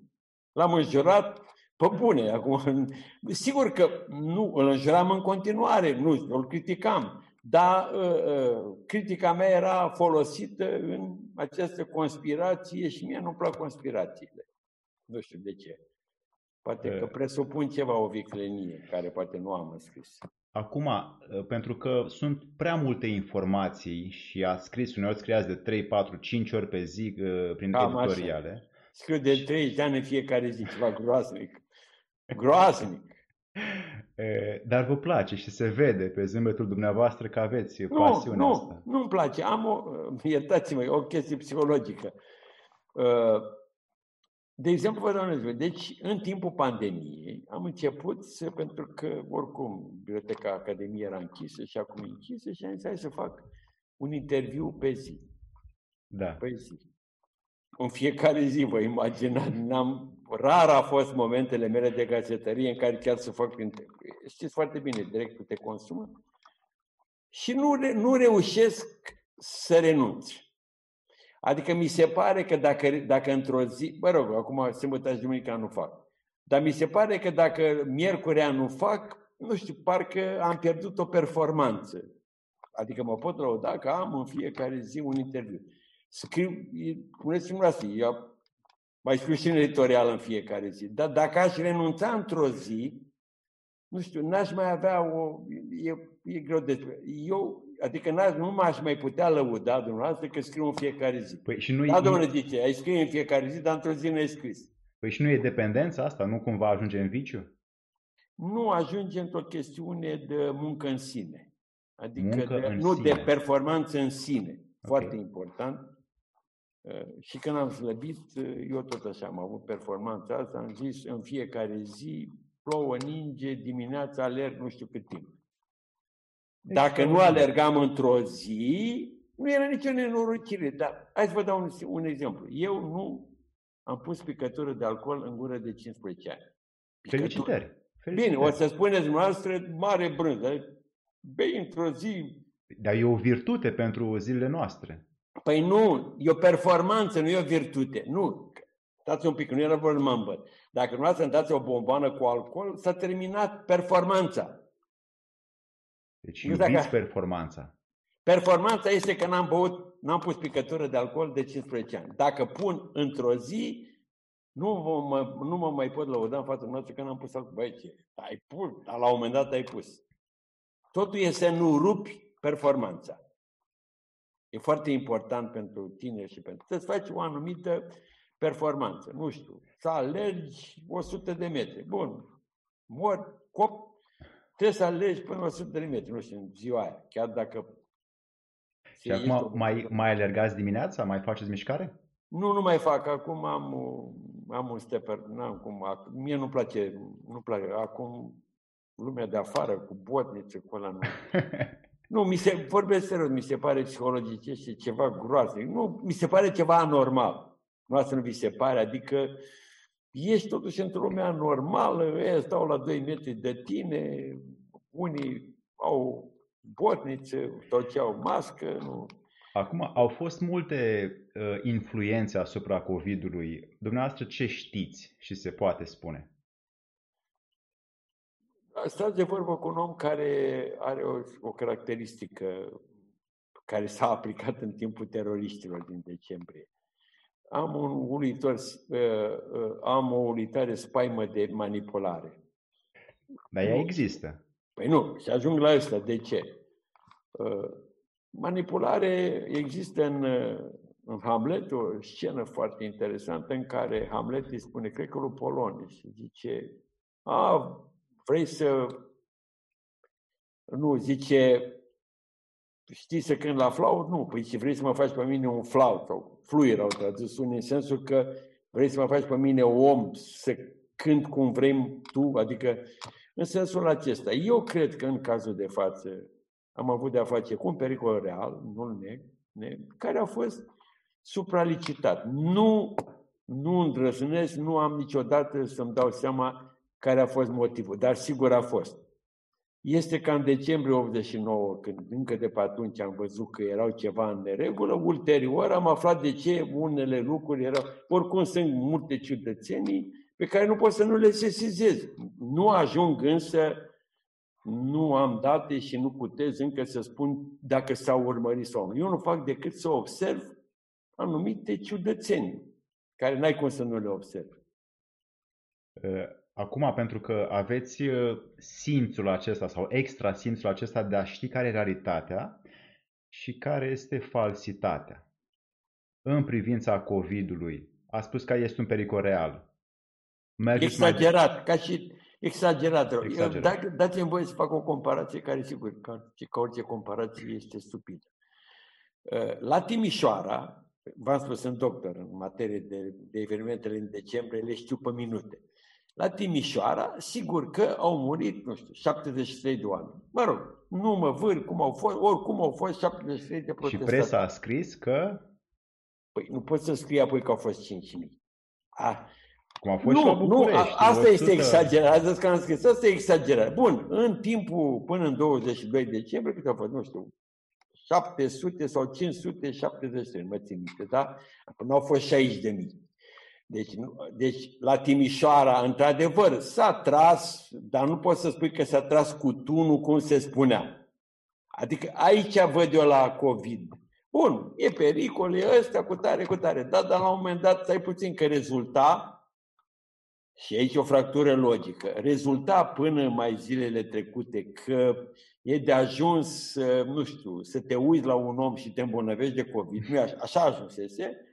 L-am înjurat pe bune. Acum, sigur că nu, îl înjuram în continuare, nu, îl criticam, dar uh, uh, critica mea era folosită în această conspirație și mie nu-mi plac conspirațiile. Nu știu de ce. Poate că presupun ceva o viclenie, care poate nu am scris. Acum, uh, pentru că sunt prea multe informații și a scris, uneori scriați de 3, 4, 5 ori pe zi uh, prin Cam editoriale. Așa. Scriu de 30 de ani în fiecare zi, ceva groaznic. Groaznic. Dar vă place și se vede pe zâmbetul dumneavoastră că aveți nu, pasiunea nu, asta. Nu, nu-mi place. Am o, iertați-mă, o chestie psihologică. De exemplu, vă dau un exemplu. Deci, în timpul pandemiei, am început să, pentru că, oricum, Biblioteca Academiei era închisă și acum e închisă și am zis, hai să fac un interviu pe zi. Da. Pe zi. În fiecare zi, vă imaginați, n-am, rar a fost momentele mele de gazetărie în care chiar să fac prin... Știți foarte bine, directul te consumă. Și nu, nu reușesc să renunț. Adică mi se pare că dacă, dacă într-o zi, mă rog, acum sâmbătă și duminica nu fac, dar mi se pare că dacă miercurea nu fac, nu știu, parcă am pierdut o performanță. Adică mă pot lăuda că am în fiecare zi un interviu. Scriu, spuneți-mi asta, eu mai scriu și în editorial în fiecare zi, dar dacă aș renunța într-o zi, nu știu, n-aș mai avea o... E, e greu de... Eu Adică nu m-aș mai putea lăuda dumneavoastră că scriu în fiecare zi. Păi și nu da, domnule, zice, ai scris în fiecare zi, dar într-o zi nu ai scris. Păi și nu e dependența asta? Nu cumva ajunge în viciu? Nu ajunge într-o chestiune de muncă în sine. Adică muncă de, în nu sine. de performanță în sine. Okay. Foarte important. Uh, și când am slăbit, uh, eu tot așa am avut performanța asta, am zis în fiecare zi, plouă, ninge, dimineața alerg nu știu cât timp. Dacă nu alergam într-o zi, nu era nicio nenorocire. Dar hai să vă dau un, un exemplu. Eu nu am pus picătură de alcool în gură de 15 ani. Picătură. Felicitări. Felicitări. Bine, o să spuneți dumneavoastră mare brânză. Bei într-o zi. Dar e o virtute pentru zilele noastre. Păi nu, e o performanță, nu e o virtute. Nu, stați un pic, nu era vorba mă îmbăt. Dacă nu ați dați o bomboană cu alcool, s-a terminat performanța. Deci iubiți dacă... performanța. Performanța este că n-am băut, n-am pus picătură de alcool de 15 ani. Dacă pun într-o zi, nu mă, nu mă mai pot lăuda în fața noastră că n-am pus alcool. Băi, ce? Ai pus, dar la un moment dat ai pus. Totul este să nu rupi performanța. E foarte important pentru tine și pentru să faci o anumită performanță. Nu știu, să alergi 100 de metri. Bun, mor, cop, Trebuie să alegi până la 100 de metri, nu știu, în ziua aia, chiar dacă... Și acum mai, mai alergați dimineața? Mai faceți mișcare? Nu, nu mai fac. Acum am, am un stepper. N-am cum, mie nu place, nu place. Acum lumea de afară cu botnițe, cu ăla nu. nu, mi se, vorbesc serios, mi se pare psihologic și ceva groaznic. Nu, mi se pare ceva anormal. Nu asta nu vi se pare, adică ești totuși într-o lumea normală, ei stau la 2 metri de tine, unii au botnițe, tot ce au mască, nu. Acum, au fost multe uh, influențe asupra COVID-ului. Dumneavoastră ce știți și se poate spune? Stați de vorbă cu un om care are o, o caracteristică care s-a aplicat în timpul teroriștilor din decembrie. Am un uluitor, uh, uh, am o uluitoare spaimă de manipulare. Dar ea există. Păi nu, și ajung la asta. De ce? Uh, manipulare există în, în Hamlet, o scenă foarte interesantă în care Hamlet îi spune, cred că lui Polonius, și zice, a, vrei să... Nu, zice, știi să cânt la flaut? Nu, păi și vrei să mă faci pe mine un flaut sau fluier au tradus în sensul că vrei să mă faci pe mine om să cânt cum vrei tu, adică în sensul acesta. Eu cred că în cazul de față am avut de-a face cu un pericol real, nu neg, neg care a fost supralicitat. Nu, nu îndrăznesc, nu am niciodată să-mi dau seama care a fost motivul, dar sigur a fost. Este ca în decembrie 89, când încă de pe atunci am văzut că erau ceva în neregulă, ulterior am aflat de ce unele lucruri erau, oricum sunt multe ciudățenii pe care nu pot să nu le sesizez. Nu ajung însă, nu am date și nu putez încă să spun dacă s-au urmărit sau nu. Eu nu fac decât să observ anumite ciudățenii, care n-ai cum să nu le observ. Acum, pentru că aveți uh, simțul acesta sau extra simțul acesta de a ști care e realitatea și care este falsitatea. În privința COVID-ului, a spus că este un pericol real. Mergeți exagerat, mai... ca și exagerat. exagerat. Dacă, dați-mi voie să fac o comparație care, sigur, ca, ca orice comparație este stupidă. Uh, la Timișoara, v-am spus, sunt doctor în materie de, de evenimentele în decembrie, le știu pe minute. La Timișoara, sigur că au murit, nu știu, 73 de oameni. Mă rog, nu mă vâr cum au fost, oricum au fost 73 de protestatari. Și presa a scris că... Păi nu pot să scrie apoi că au fost 5.000. Ah. Cum a fost nu, și la București. Nu, asta 100... este exagerat, asta că am scris, asta e exagerat. Bun, în timpul până în 22 decembrie, cât a fost, nu știu, 700 sau 573, nu mă țin minte, da? Până au fost 60 de mii. Deci, deci la Timișoara, într-adevăr, s-a tras, dar nu poți să spui că s-a tras cu tunul cum se spunea. Adică aici văd eu la COVID. Bun, e pericol, e ăsta cu tare, cu tare. Da, dar la un moment dat, stai puțin, că rezulta, și aici o fractură logică, rezulta până mai zilele trecute că e de ajuns, nu știu, să te uiți la un om și te îmbolnăvești de COVID, nu așa, așa ajunsese,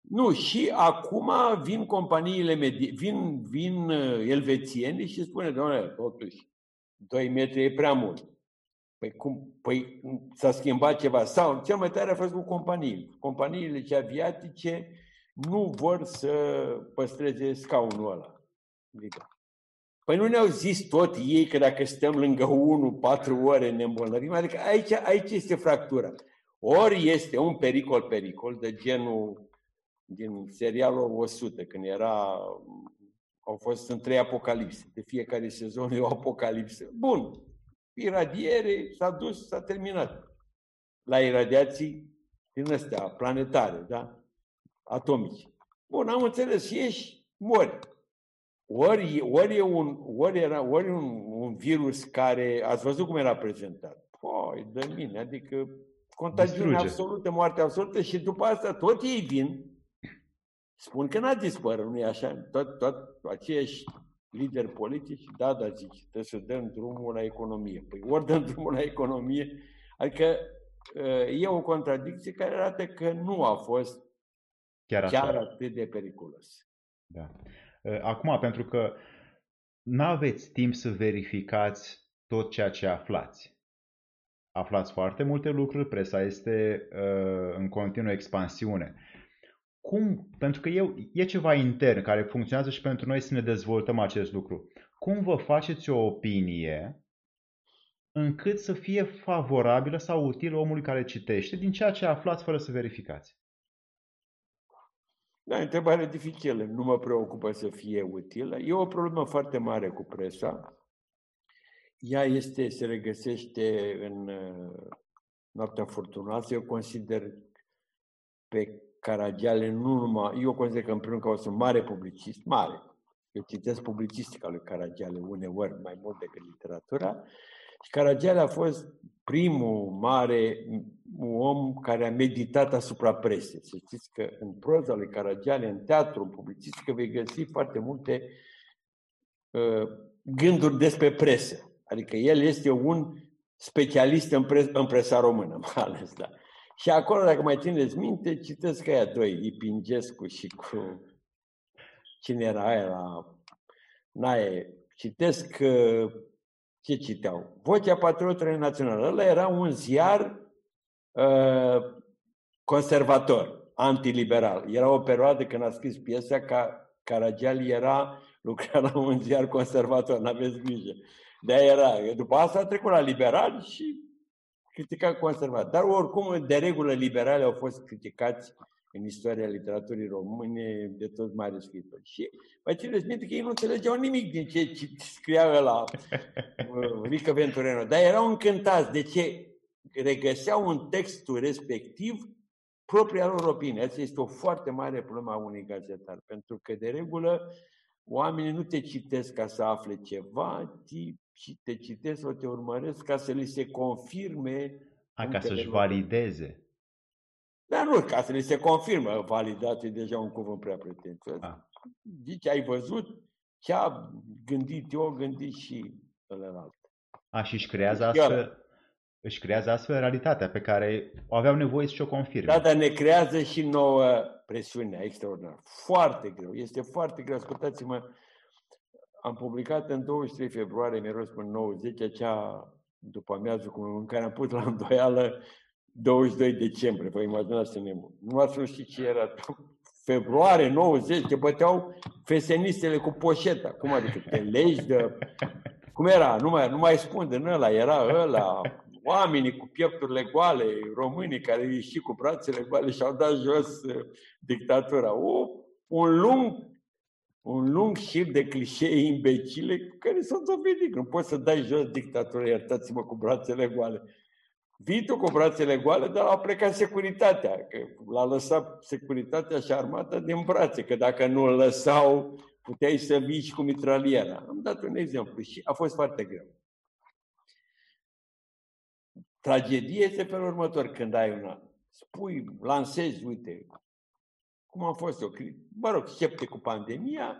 nu, și acum vin companiile, medie, vin, vin uh, elvețieni și spune, doamne, totuși, 2 metri e prea mult. Păi, cum, păi s-a schimbat ceva. Sau cel mai tare a fost cu companiile. Companiile ce aviatice nu vor să păstreze scaunul ăla. Adică, păi nu ne-au zis tot ei că dacă stăm lângă unul patru ore ne îmbolnăvim? Adică aici, aici este fractura. Ori este un pericol, pericol, de genul din serialul 100, când era, au fost în trei apocalipse. De fiecare sezon e o apocalipsă. Bun, iradiere, s-a dus, s-a terminat. La iradiații din astea, planetare, da? Atomici. Bun, am înțeles, ieși, mori. Ori, ori, e un, ori era ori un, un virus care, ați văzut cum era prezentat. Păi, de mine, adică contagiune absolută, moarte absolută și după asta tot ei vin Spun că n-a dispărut, nu e așa? Tot, tot aceiași lideri politici, da, da, zici, trebuie să dăm drumul la economie. Păi ori dăm drumul la economie, adică e o contradicție care arată că nu a fost chiar, chiar atât de periculos. Da. Acum, pentru că nu aveți timp să verificați tot ceea ce aflați. Aflați foarte multe lucruri, presa este uh, în continuă expansiune cum, pentru că eu, e ceva intern care funcționează și pentru noi să ne dezvoltăm acest lucru. Cum vă faceți o opinie încât să fie favorabilă sau utilă omului care citește din ceea ce aflați fără să verificați? Da, întrebare dificilă. Nu mă preocupă să fie utilă. E o problemă foarte mare cu presa. Ea este, se regăsește în, Noaptea Furtunoasă, eu consider pe Caragiale nu numai, eu consider că în primul rând că sunt mare publicist, mare. Eu citesc publicistica lui Caragiale uneori mai mult decât literatura. Și Caragiale a fost primul mare om care a meditat asupra presei. Să știți că în proza lui Caragiale, în teatru, în publicistică, vei găsi foarte multe uh, gânduri despre presă. Adică el este un specialist în, pres- în presa română, mai ales, da. Și acolo, dacă mai țineți minte, citesc aia doi, Ipingescu și cu... Cine era aia la... Nae, citesc uh, ce citeau? Vocea Patriotului Național. Ăla era un ziar uh, conservator, antiliberal. Era o perioadă când a scris piesa ca Caragial era, lucra la un ziar conservator, n-aveți grijă. de era. După asta a trecut la liberal și critica conservator. Dar oricum, de regulă, liberale au fost criticați în istoria literaturii române de toți mari scritori. Și mai țineți minte că ei nu înțelegeau nimic din ce scria la uh, Rică Ventureno, dar erau încântați de ce regăseau în textul respectiv propria lor opinie. Asta este o foarte mare problemă a unui gazetar, pentru că de regulă oamenii nu te citesc ca să afle ceva, ci te citesc sau te urmăresc ca să li se confirme a, ca să-și valideze. Dar nu, ca să li se confirmă, validat e deja un cuvânt prea pretențios. Ah. Zici, ai văzut ce a gândit eu, gândit și celălalt. A, și își creează astfel, își creează astfel realitatea pe care o aveau nevoie să o confirme. Da, dar ne creează și nouă presiunea extraordinară. Foarte greu. Este foarte greu. Ascultați-mă, am publicat în 23 februarie, mi-a spun 90, acea după amiază în care am pus la îndoială 22 decembrie, vă imaginați să ne Nu ați nu ști ce era. Februarie 90, te băteau fesenistele cu poșeta. Cum adică te legi de... Cum era? Nu mai, nu mai spun de ăla, era ăla, oamenii cu piepturile goale, românii care ieși cu brațele goale și au dat jos uh, dictatura. O, un lung un lung șir de clișee imbecile care s-au dovedit. Nu poți să dai jos dictatura, iertați-mă, cu brațele goale. Vii tu cu brațele goale, dar a plecat securitatea, că l-a lăsat securitatea și armata din brațe, că dacă nu îl lăsau, puteai să vii și cu mitraliera. Am dat un exemplu și a fost foarte greu. Tragedie este felul următor, când ai una, spui, lansezi, uite, cum a fost eu, mă rog, scepte cu pandemia,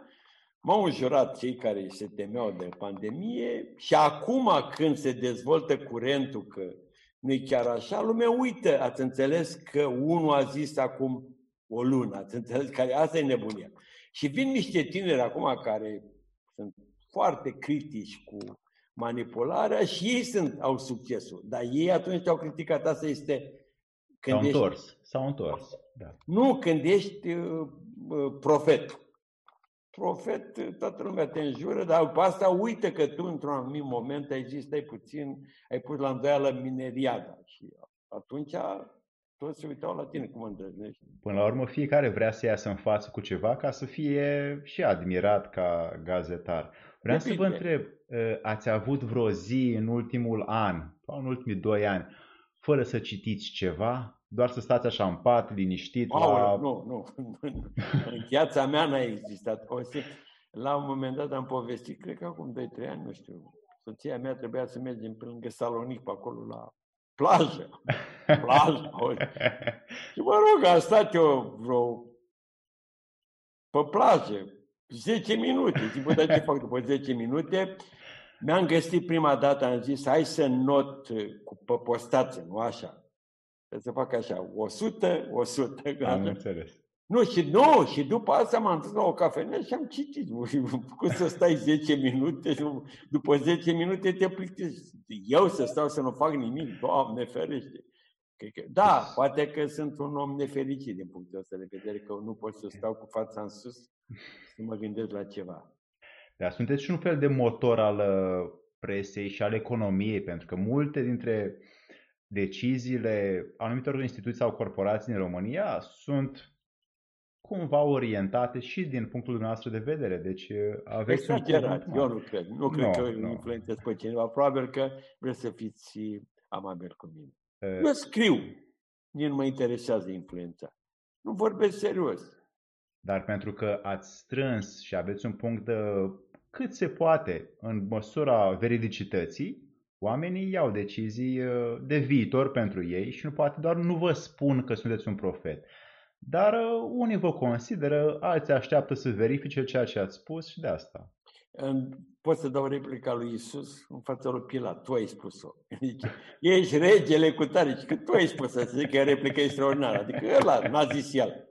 m-au înjurat cei care se temeau de pandemie și acum când se dezvoltă curentul că nu e chiar așa, lumea uită. Ați înțeles că unul a zis acum o lună, ați înțeles că asta e nebunia. Și vin niște tineri acum care sunt foarte critici cu manipularea și ei sunt, au succesul. Dar ei atunci au criticat, asta este... Când s-au ești... întors, s-au întors. Da. Nu, când ești uh, uh, profet. Profet, uh, toată lumea te înjură, dar după asta uită că tu într-un anumit moment ai zis, stai puțin, ai pus la îndoială mineriada. Și atunci toți se uitau la tine, cum îndrăznești. Până la urmă, fiecare vrea să iasă în față cu ceva ca să fie și admirat ca gazetar. Vreau să vă întreb, uh, ați avut vreo zi în ultimul an, sau în ultimii doi ani, fără să citiți ceva? Doar să stați așa în pat, liniștit? Aoleu, la... Nu, nu. în viața mea n-a existat. O să... La un moment dat am povestit, cred că acum 2-3 ani, nu știu, soția mea trebuia să mergem pe lângă Salonic, pe acolo la plajă. Plajă. și mă rog, am stat eu vreo pe plajă, 10 minute. Zic, bă, dar ce fac după 10 minute? Mi-am găsit prima dată, am zis, hai să not cu pe postație, nu așa. Trebuie să fac așa, 100, 100. Am înțeles. Nu, și nu, și după asta m-am dus la o cafenea și am citit. Cum să stai 10 minute și după 10 minute te plictisești. Eu să stau să nu fac nimic, Doamne ferește. Da, poate că sunt un om nefericit din punctul ăsta de vedere, că nu pot să stau cu fața în sus să mă gândesc la ceva. Da, sunteți și un fel de motor al uh, presei și al economiei, pentru că multe dintre deciziile anumitor instituții sau corporații în România sunt cumva orientate și din punctul dumneavoastră de vedere. Deci aveți Exagerat, un eu nu cred. Nu cred no, că no. influențez pe cineva. Probabil că vreți să fiți amabil cu mine. Uh... Eu scriu. Nici nu mă interesează influența. Nu vorbesc serios. Dar pentru că ați strâns și aveți un punct de cât se poate în măsura veridicității, oamenii iau decizii uh, de viitor pentru ei și nu poate doar nu vă spun că sunteți un profet. Dar uh, unii vă consideră, alții așteaptă să verifice ceea ce ați spus și de asta. Pot să dau replica lui Isus în fața lui Pilat. Tu ai spus-o. Adică, ești regele cu tare. Că tu ai spus să zic că e replică extraordinară. Adică ăla n-a zis el.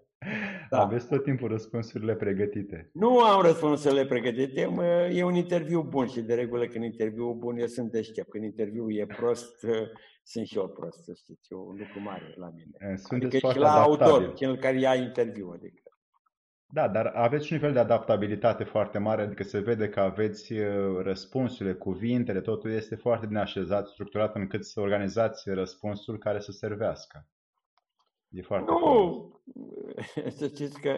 Da. Aveți tot timpul răspunsurile pregătite. Nu am răspunsurile pregătite. E un interviu bun și de regulă când interviu bun eu sunt deștept. Când interviu e prost, sunt și eu prost, să știți. E un lucru mare la mine. Sunteți adică și la autor, cel care ia interviu. Adică. Da, dar aveți și un nivel de adaptabilitate foarte mare, adică se vede că aveți răspunsurile, cuvintele, totul este foarte bine așezat, structurat încât să organizați răspunsul care să servească. E foarte Nu, să știți că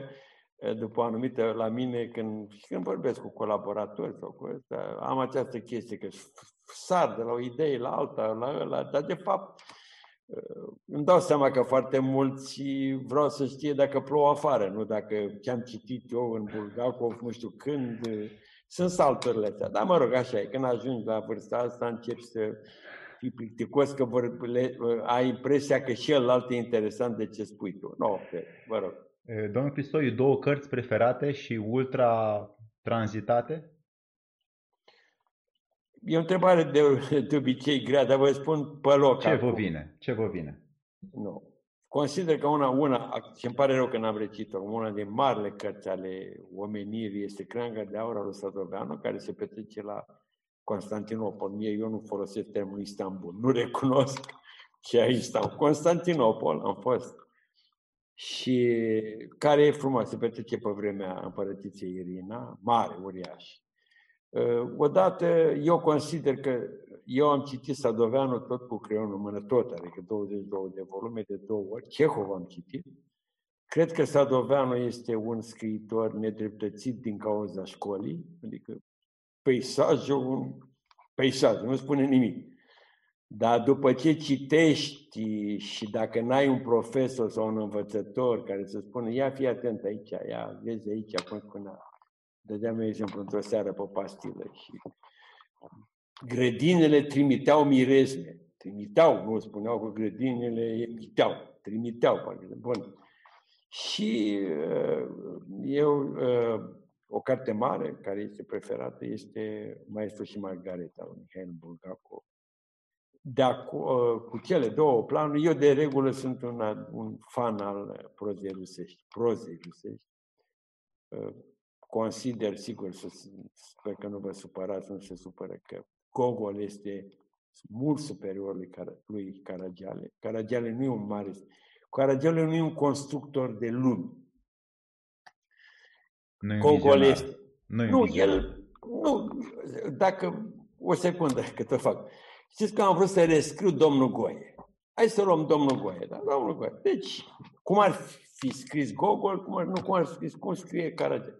după anumită, la mine, când, și când vorbesc cu colaboratori sau cu ăsta, am această chestie că sar de la o idee la alta, la ăla, dar de fapt îmi dau seama că foarte mulți vreau să știe dacă plouă afară, nu dacă ce-am citit eu în Bulgakov, nu știu când, sunt salturile astea. Dar mă rog, așa e, când ajungi la vârsta asta, începi să fii plicticos că vor, le, ai impresia că și el e interesant de ce spui tu. Nu, no, vă rog. Domnul Cristoiu, două cărți preferate și ultra tranzitate? E o întrebare de, de obicei grea, dar vă spun pe loc. Ce acum. vă vine? Ce vă vine? Nu. Consider că una, una și îmi pare rău că n-am recit-o, una din marile cărți ale omenirii este Creanga de Aur al lui Sadoveanu, care se petrece la Constantinopol. Mie eu nu folosesc termenul Istanbul, nu recunosc ce aici stau. Constantinopol am fost. Și care e frumos, se petrece pe vremea împărătiței Irina, mare, uriaș. Uh, odată, eu consider că eu am citit Sadoveanu tot cu creionul în mână, tot, adică 22 de volume de două ori. Cehov am citit. Cred că Sadoveanu este un scriitor nedreptățit din cauza școlii, adică peisajul, un peisaj, nu spune nimic. Dar după ce citești și dacă n-ai un profesor sau un învățător care să spună, ia fi atent aici, ia vezi aici, cum spunea, dădeam eu exemplu într-o seară pe pastilă și grădinile trimiteau mirezme. Trimiteau, nu spuneau că grădinile emiteau, trimiteau, parcă. Bun. Și uh, eu uh, o carte mare care este preferată este Maestru și Margareta, lui Mihail Bulgakov. Dar cu, uh, cu cele două planuri, eu de regulă sunt un, un fan al prozei rusești, prozei rusești. Uh, consider, sigur, să, sper că nu vă supărați, nu se supără, că Gogol este mult superior lui, lui Caragiale. Caragiale nu e un mare... Caragiale nu e un constructor de lumi nu Gogol este. Nu, nu el, nu, dacă, o secundă cât o fac. Știți că am vrut să rescriu domnul Goie. Hai să luăm domnul Goie, da? Domnul Goie. Deci, cum ar fi scris Gogol, cum ar, nu cum ar fi scris, cum scrie Caragiale.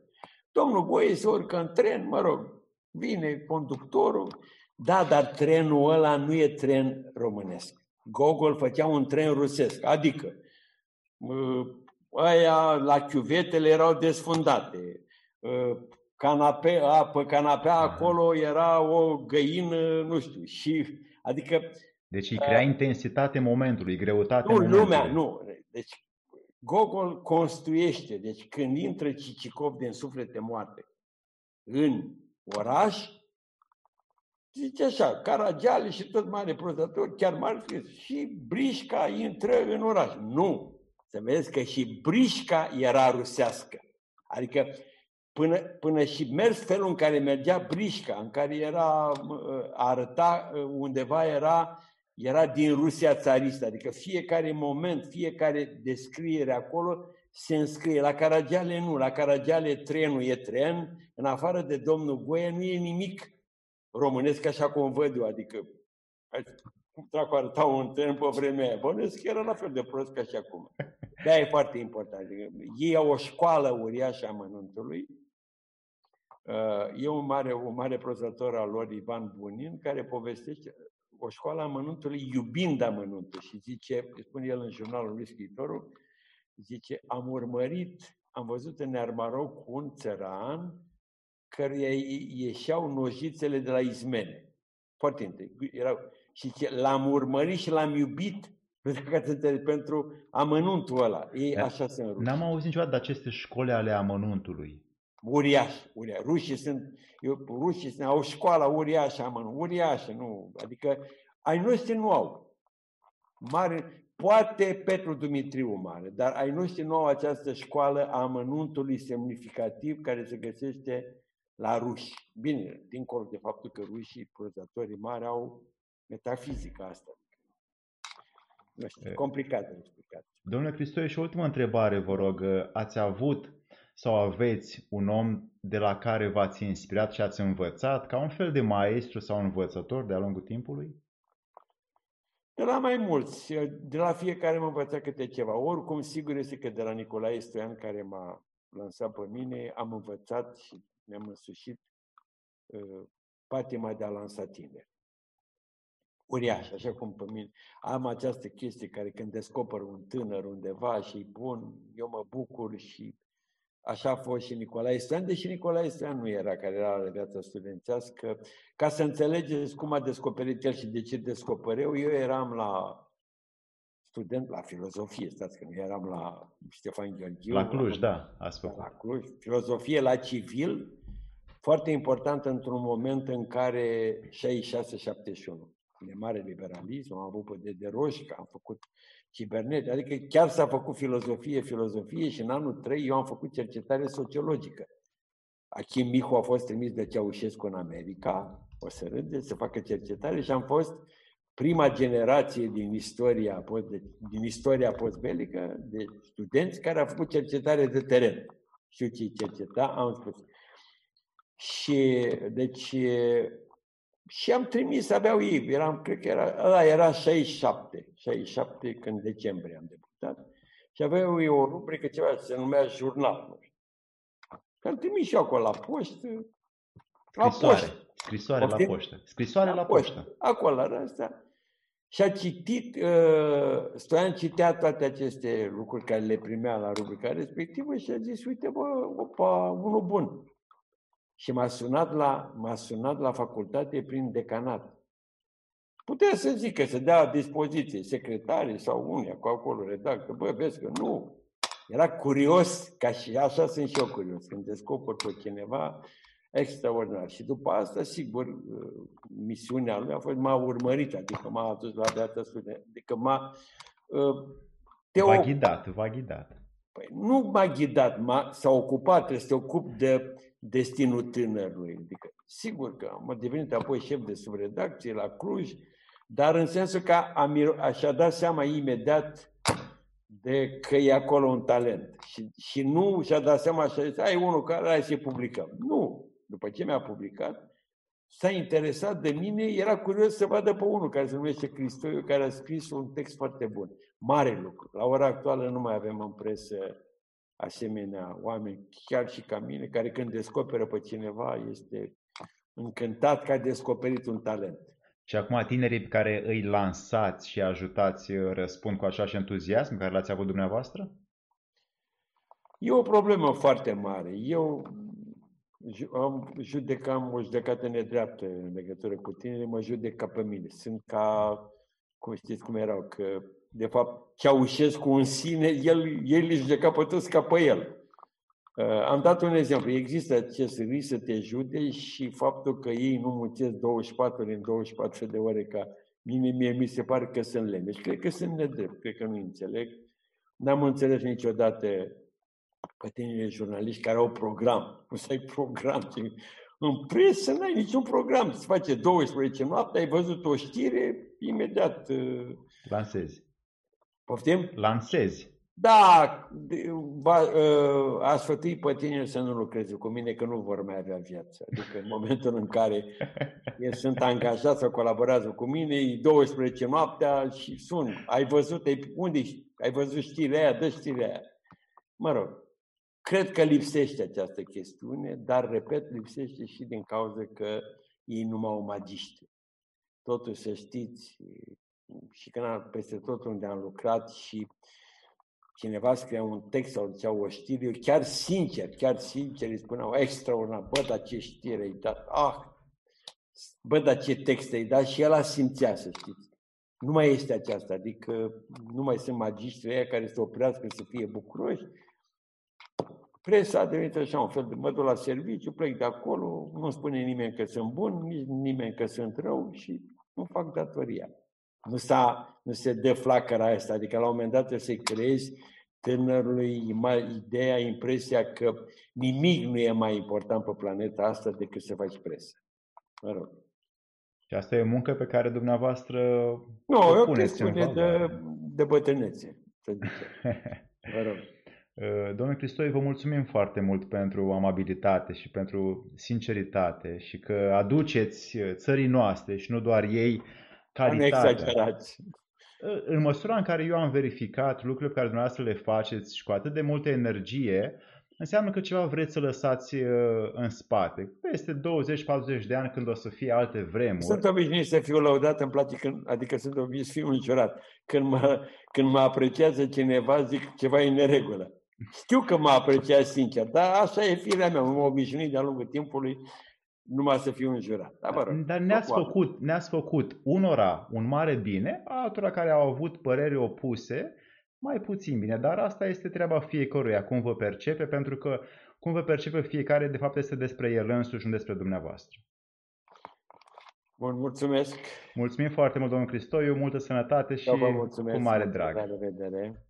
Domnul Goie se urcă în tren, mă rog, vine conductorul, da, dar trenul ăla nu e tren românesc. Gogol făcea un tren rusesc, adică aia la chiuvetele erau desfundate. Ă, canape, a, pe canapea acolo era o găină, nu știu, și adică... Deci îi crea uh, intensitate momentului, greutate nu, momentului. lumea, nu. Deci Gogol construiește, deci când intră Cicicov din suflete moarte în oraș, zice așa, Caragiale și tot mare prozători, chiar mari, și Brișca intră în oraș. Nu, să vedeți că și brișca era rusească. Adică până, până și mers felul în care mergea brișca, în care era, arăta undeva era, era din Rusia țaristă. Adică fiecare moment, fiecare descriere acolo se înscrie. La Caragiale nu, la Caragiale trenul e tren, în afară de domnul Goie nu e nimic românesc așa cum văd eu, adică cum dracu arăta un tren pe vremea aia. Bănuiesc că era la fel de prost ca și acum. de e foarte important. Ei au o școală uriașă a mănântului. Uh, e un mare, un mare prozător al lor, Ivan Bunin, care povestește o școală a amănuntului iubind amănuntul. Și zice, spune el în jurnalul lui scriitorul, zice, am urmărit, am văzut în Armarou cu un țăran căruia ieșeau nojițele de la izmene. Foarte întâi. Erau, și ce, l-am urmărit și l-am iubit pentru amănuntul ăla. Ei da. așa sunt ruși. N-am auzit niciodată de aceste școli ale amănuntului. Uriaș, uriaș. Rușii sunt, eu, rușii sunt, au școala uriașă, amănunt, uriașă, nu. Adică ai noștri nu au. Mare, poate Petru Dumitriu mare, dar ai noștri nu au această școală a amănuntului semnificativ care se găsește la ruși. Bine, dincolo de faptul că rușii, prozatorii mari, au metafizica asta. Nu știu, complicat de explicat. Domnule Cristoie, și o ultimă întrebare, vă rog. Ați avut sau aveți un om de la care v-ați inspirat și ați învățat, ca un fel de maestru sau învățător de-a lungul timpului? De la mai mulți. De la fiecare m-a învățat câte ceva. Oricum, sigur este că de la Nicolae Stoian, care m-a lansat pe mine, am învățat și mi-am însușit uh, patima de a lansa tineri uriaș, așa cum pe mine. Am această chestie care când descoper un tânăr undeva și e bun, eu mă bucur și așa a fost și Nicolae Stoian, deși Nicolae Stoian nu era, care era la viața studențească. Ca să înțelegeți cum a descoperit el și de ce descopereu, eu eram la student la filozofie, stați că nu eram la Ștefan Gheorghiu. La Cluj, la, da, a spus. La Cluj, filozofie la civil, foarte important într-un moment în care 66-71 de mare liberalism, am avut pe de Roșca, am făcut cibernete, adică chiar s-a făcut filozofie, filozofie și în anul 3 eu am făcut cercetare sociologică. Achim Mihu a fost trimis de Ceaușescu în America, o să râde, să facă cercetare și am fost prima generație din istoria, din istoria postbelică de studenți care au făcut cercetare de teren. Știu ce cerceta, am spus. Și, deci, și am trimis, aveau ei, eram, cred că era, ăla era 67, 67 când decembrie am debutat. Și aveau ei o rubrică, ceva se numea jurnal. Nu știu. am trimis și eu acolo la poștă. La Scrisoare. poștă. Scrisoare la poștă. Scrisoare la, la poștă. poștă. Acolo, la asta. Și a citit, uh, Stoian citea toate aceste lucruri care le primea la rubrica respectivă și a zis, uite bă, opa, unul bun și m-a sunat la, m-a sunat la facultate prin decanat. Putea să zică, să dea dispoziție secretarii sau unii cu acolo redactă. Bă, vezi că nu. Era curios, ca și așa sunt și eu curios. Când descoper pe cineva, extraordinar. Și după asta, sigur, misiunea lui a fost, m-a urmărit, adică m-a adus la viața studentă. Adică m-a... Uh, te v-a ghidat, v-a ghidat. Păi nu m-a ghidat, m-a, s-a ocupat, trebuie să te ocup de destinul tânărului. Adică, sigur că am devenit apoi șef de subredacție la Cluj, dar în sensul că am, așa dat seama imediat de că e acolo un talent. Și, și nu și-a dat seama așa, zis, ai unul care hai să publicăm. Nu. După ce mi-a publicat, s-a interesat de mine, era curios să vadă pe unul care se numește Cristoiu, care a scris un text foarte bun. Mare lucru. La ora actuală nu mai avem în presă asemenea oameni, chiar și ca mine, care când descoperă pe cineva este încântat că a descoperit un talent. Și acum tinerii pe care îi lansați și ajutați răspund cu așa și entuziasm care l-ați avut dumneavoastră? E o problemă foarte mare. Eu am judecam o judecată nedreaptă în legătură cu tinerii, mă judecă pe mine. Sunt ca, cum știți cum erau, că de fapt, Ceaușescu în sine, el, el își judeca pe toți ca pe el. Uh, am dat un exemplu. Există acest risc să te judeci și faptul că ei nu mulțesc 24 din 24 de ore ca mine, mie mi se pare că sunt lene. Deci cred că sunt nedrept, cred că nu înțeleg. N-am înțeles niciodată pe tinerii jurnaliști care au program. Nu să ai program. În presă n-ai niciun program. Se face 12 noapte, ai văzut o știre, imediat... Uh, Lansezi. Poftim? Lansezi. Da, va, ă, a sfătui pe tine să nu lucreze cu mine, că nu vor mai avea viață. Adică în momentul în care ei sunt angajați să colaborează cu mine, e 12 noaptea și sun. Ai văzut, unde ai văzut știrea aia, dă știrea aia. Mă rog, cred că lipsește această chestiune, dar, repet, lipsește și din cauza că ei nu m-au magiști. totuși să știți, și când am, peste tot unde am lucrat și cineva scria un text sau zicea o știre, eu chiar sincer, chiar sincer îi spuneau extraordinar, bă, dar ce știre ai dat, ah, bă, dar ce text ai dat și el a simțea, să știți. Nu mai este aceasta, adică nu mai sunt magiștri aia care să oprească să fie bucuroși. Presa a devenit așa un fel de mă duc la serviciu, plec de acolo, nu spune nimeni că sunt bun, nici nimeni că sunt rău și nu fac datoria. Nu, s-a, nu se dă flacăra asta, adică la un moment dat trebuie să-i creezi tânărului ideea, impresia că nimic nu e mai important pe planeta asta decât să faci presă. Mă rog. Și asta e o muncă pe care dumneavoastră Nu, o e o chestiune de, de bătrânețe, să Vă rog. Uh, domnule Cristoi, vă mulțumim foarte mult pentru amabilitate și pentru sinceritate și că aduceți țării noastre și nu doar ei calitatea. Nu exagerați. Uh, în măsura în care eu am verificat lucrurile pe care dumneavoastră le faceți și cu atât de multă energie, înseamnă că ceva vreți să lăsați uh, în spate. Peste 20-40 de ani, când o să fie alte vremuri. Sunt obișnuit să fiu lăudat, în place când, adică sunt obișnuit să fiu înjurat. Când mă, când mă apreciază cineva, zic ceva e în neregulă. Știu că mă apreciază sincer, dar așa e firea mea. M-am obișnuit de-a lungul timpului numai să fiu înjurat. Dar, mă rog, dar ne-ați făcut, ne-ați făcut unora un mare bine, altora care au avut păreri opuse, mai puțin bine. Dar asta este treaba fiecăruia, cum vă percepe, pentru că cum vă percepe fiecare, de fapt, este despre el însuși, nu despre dumneavoastră. Bun, mulțumesc. Mulțumim foarte mult, domnul Cristoiu, multă sănătate și cu mare drag. La revedere.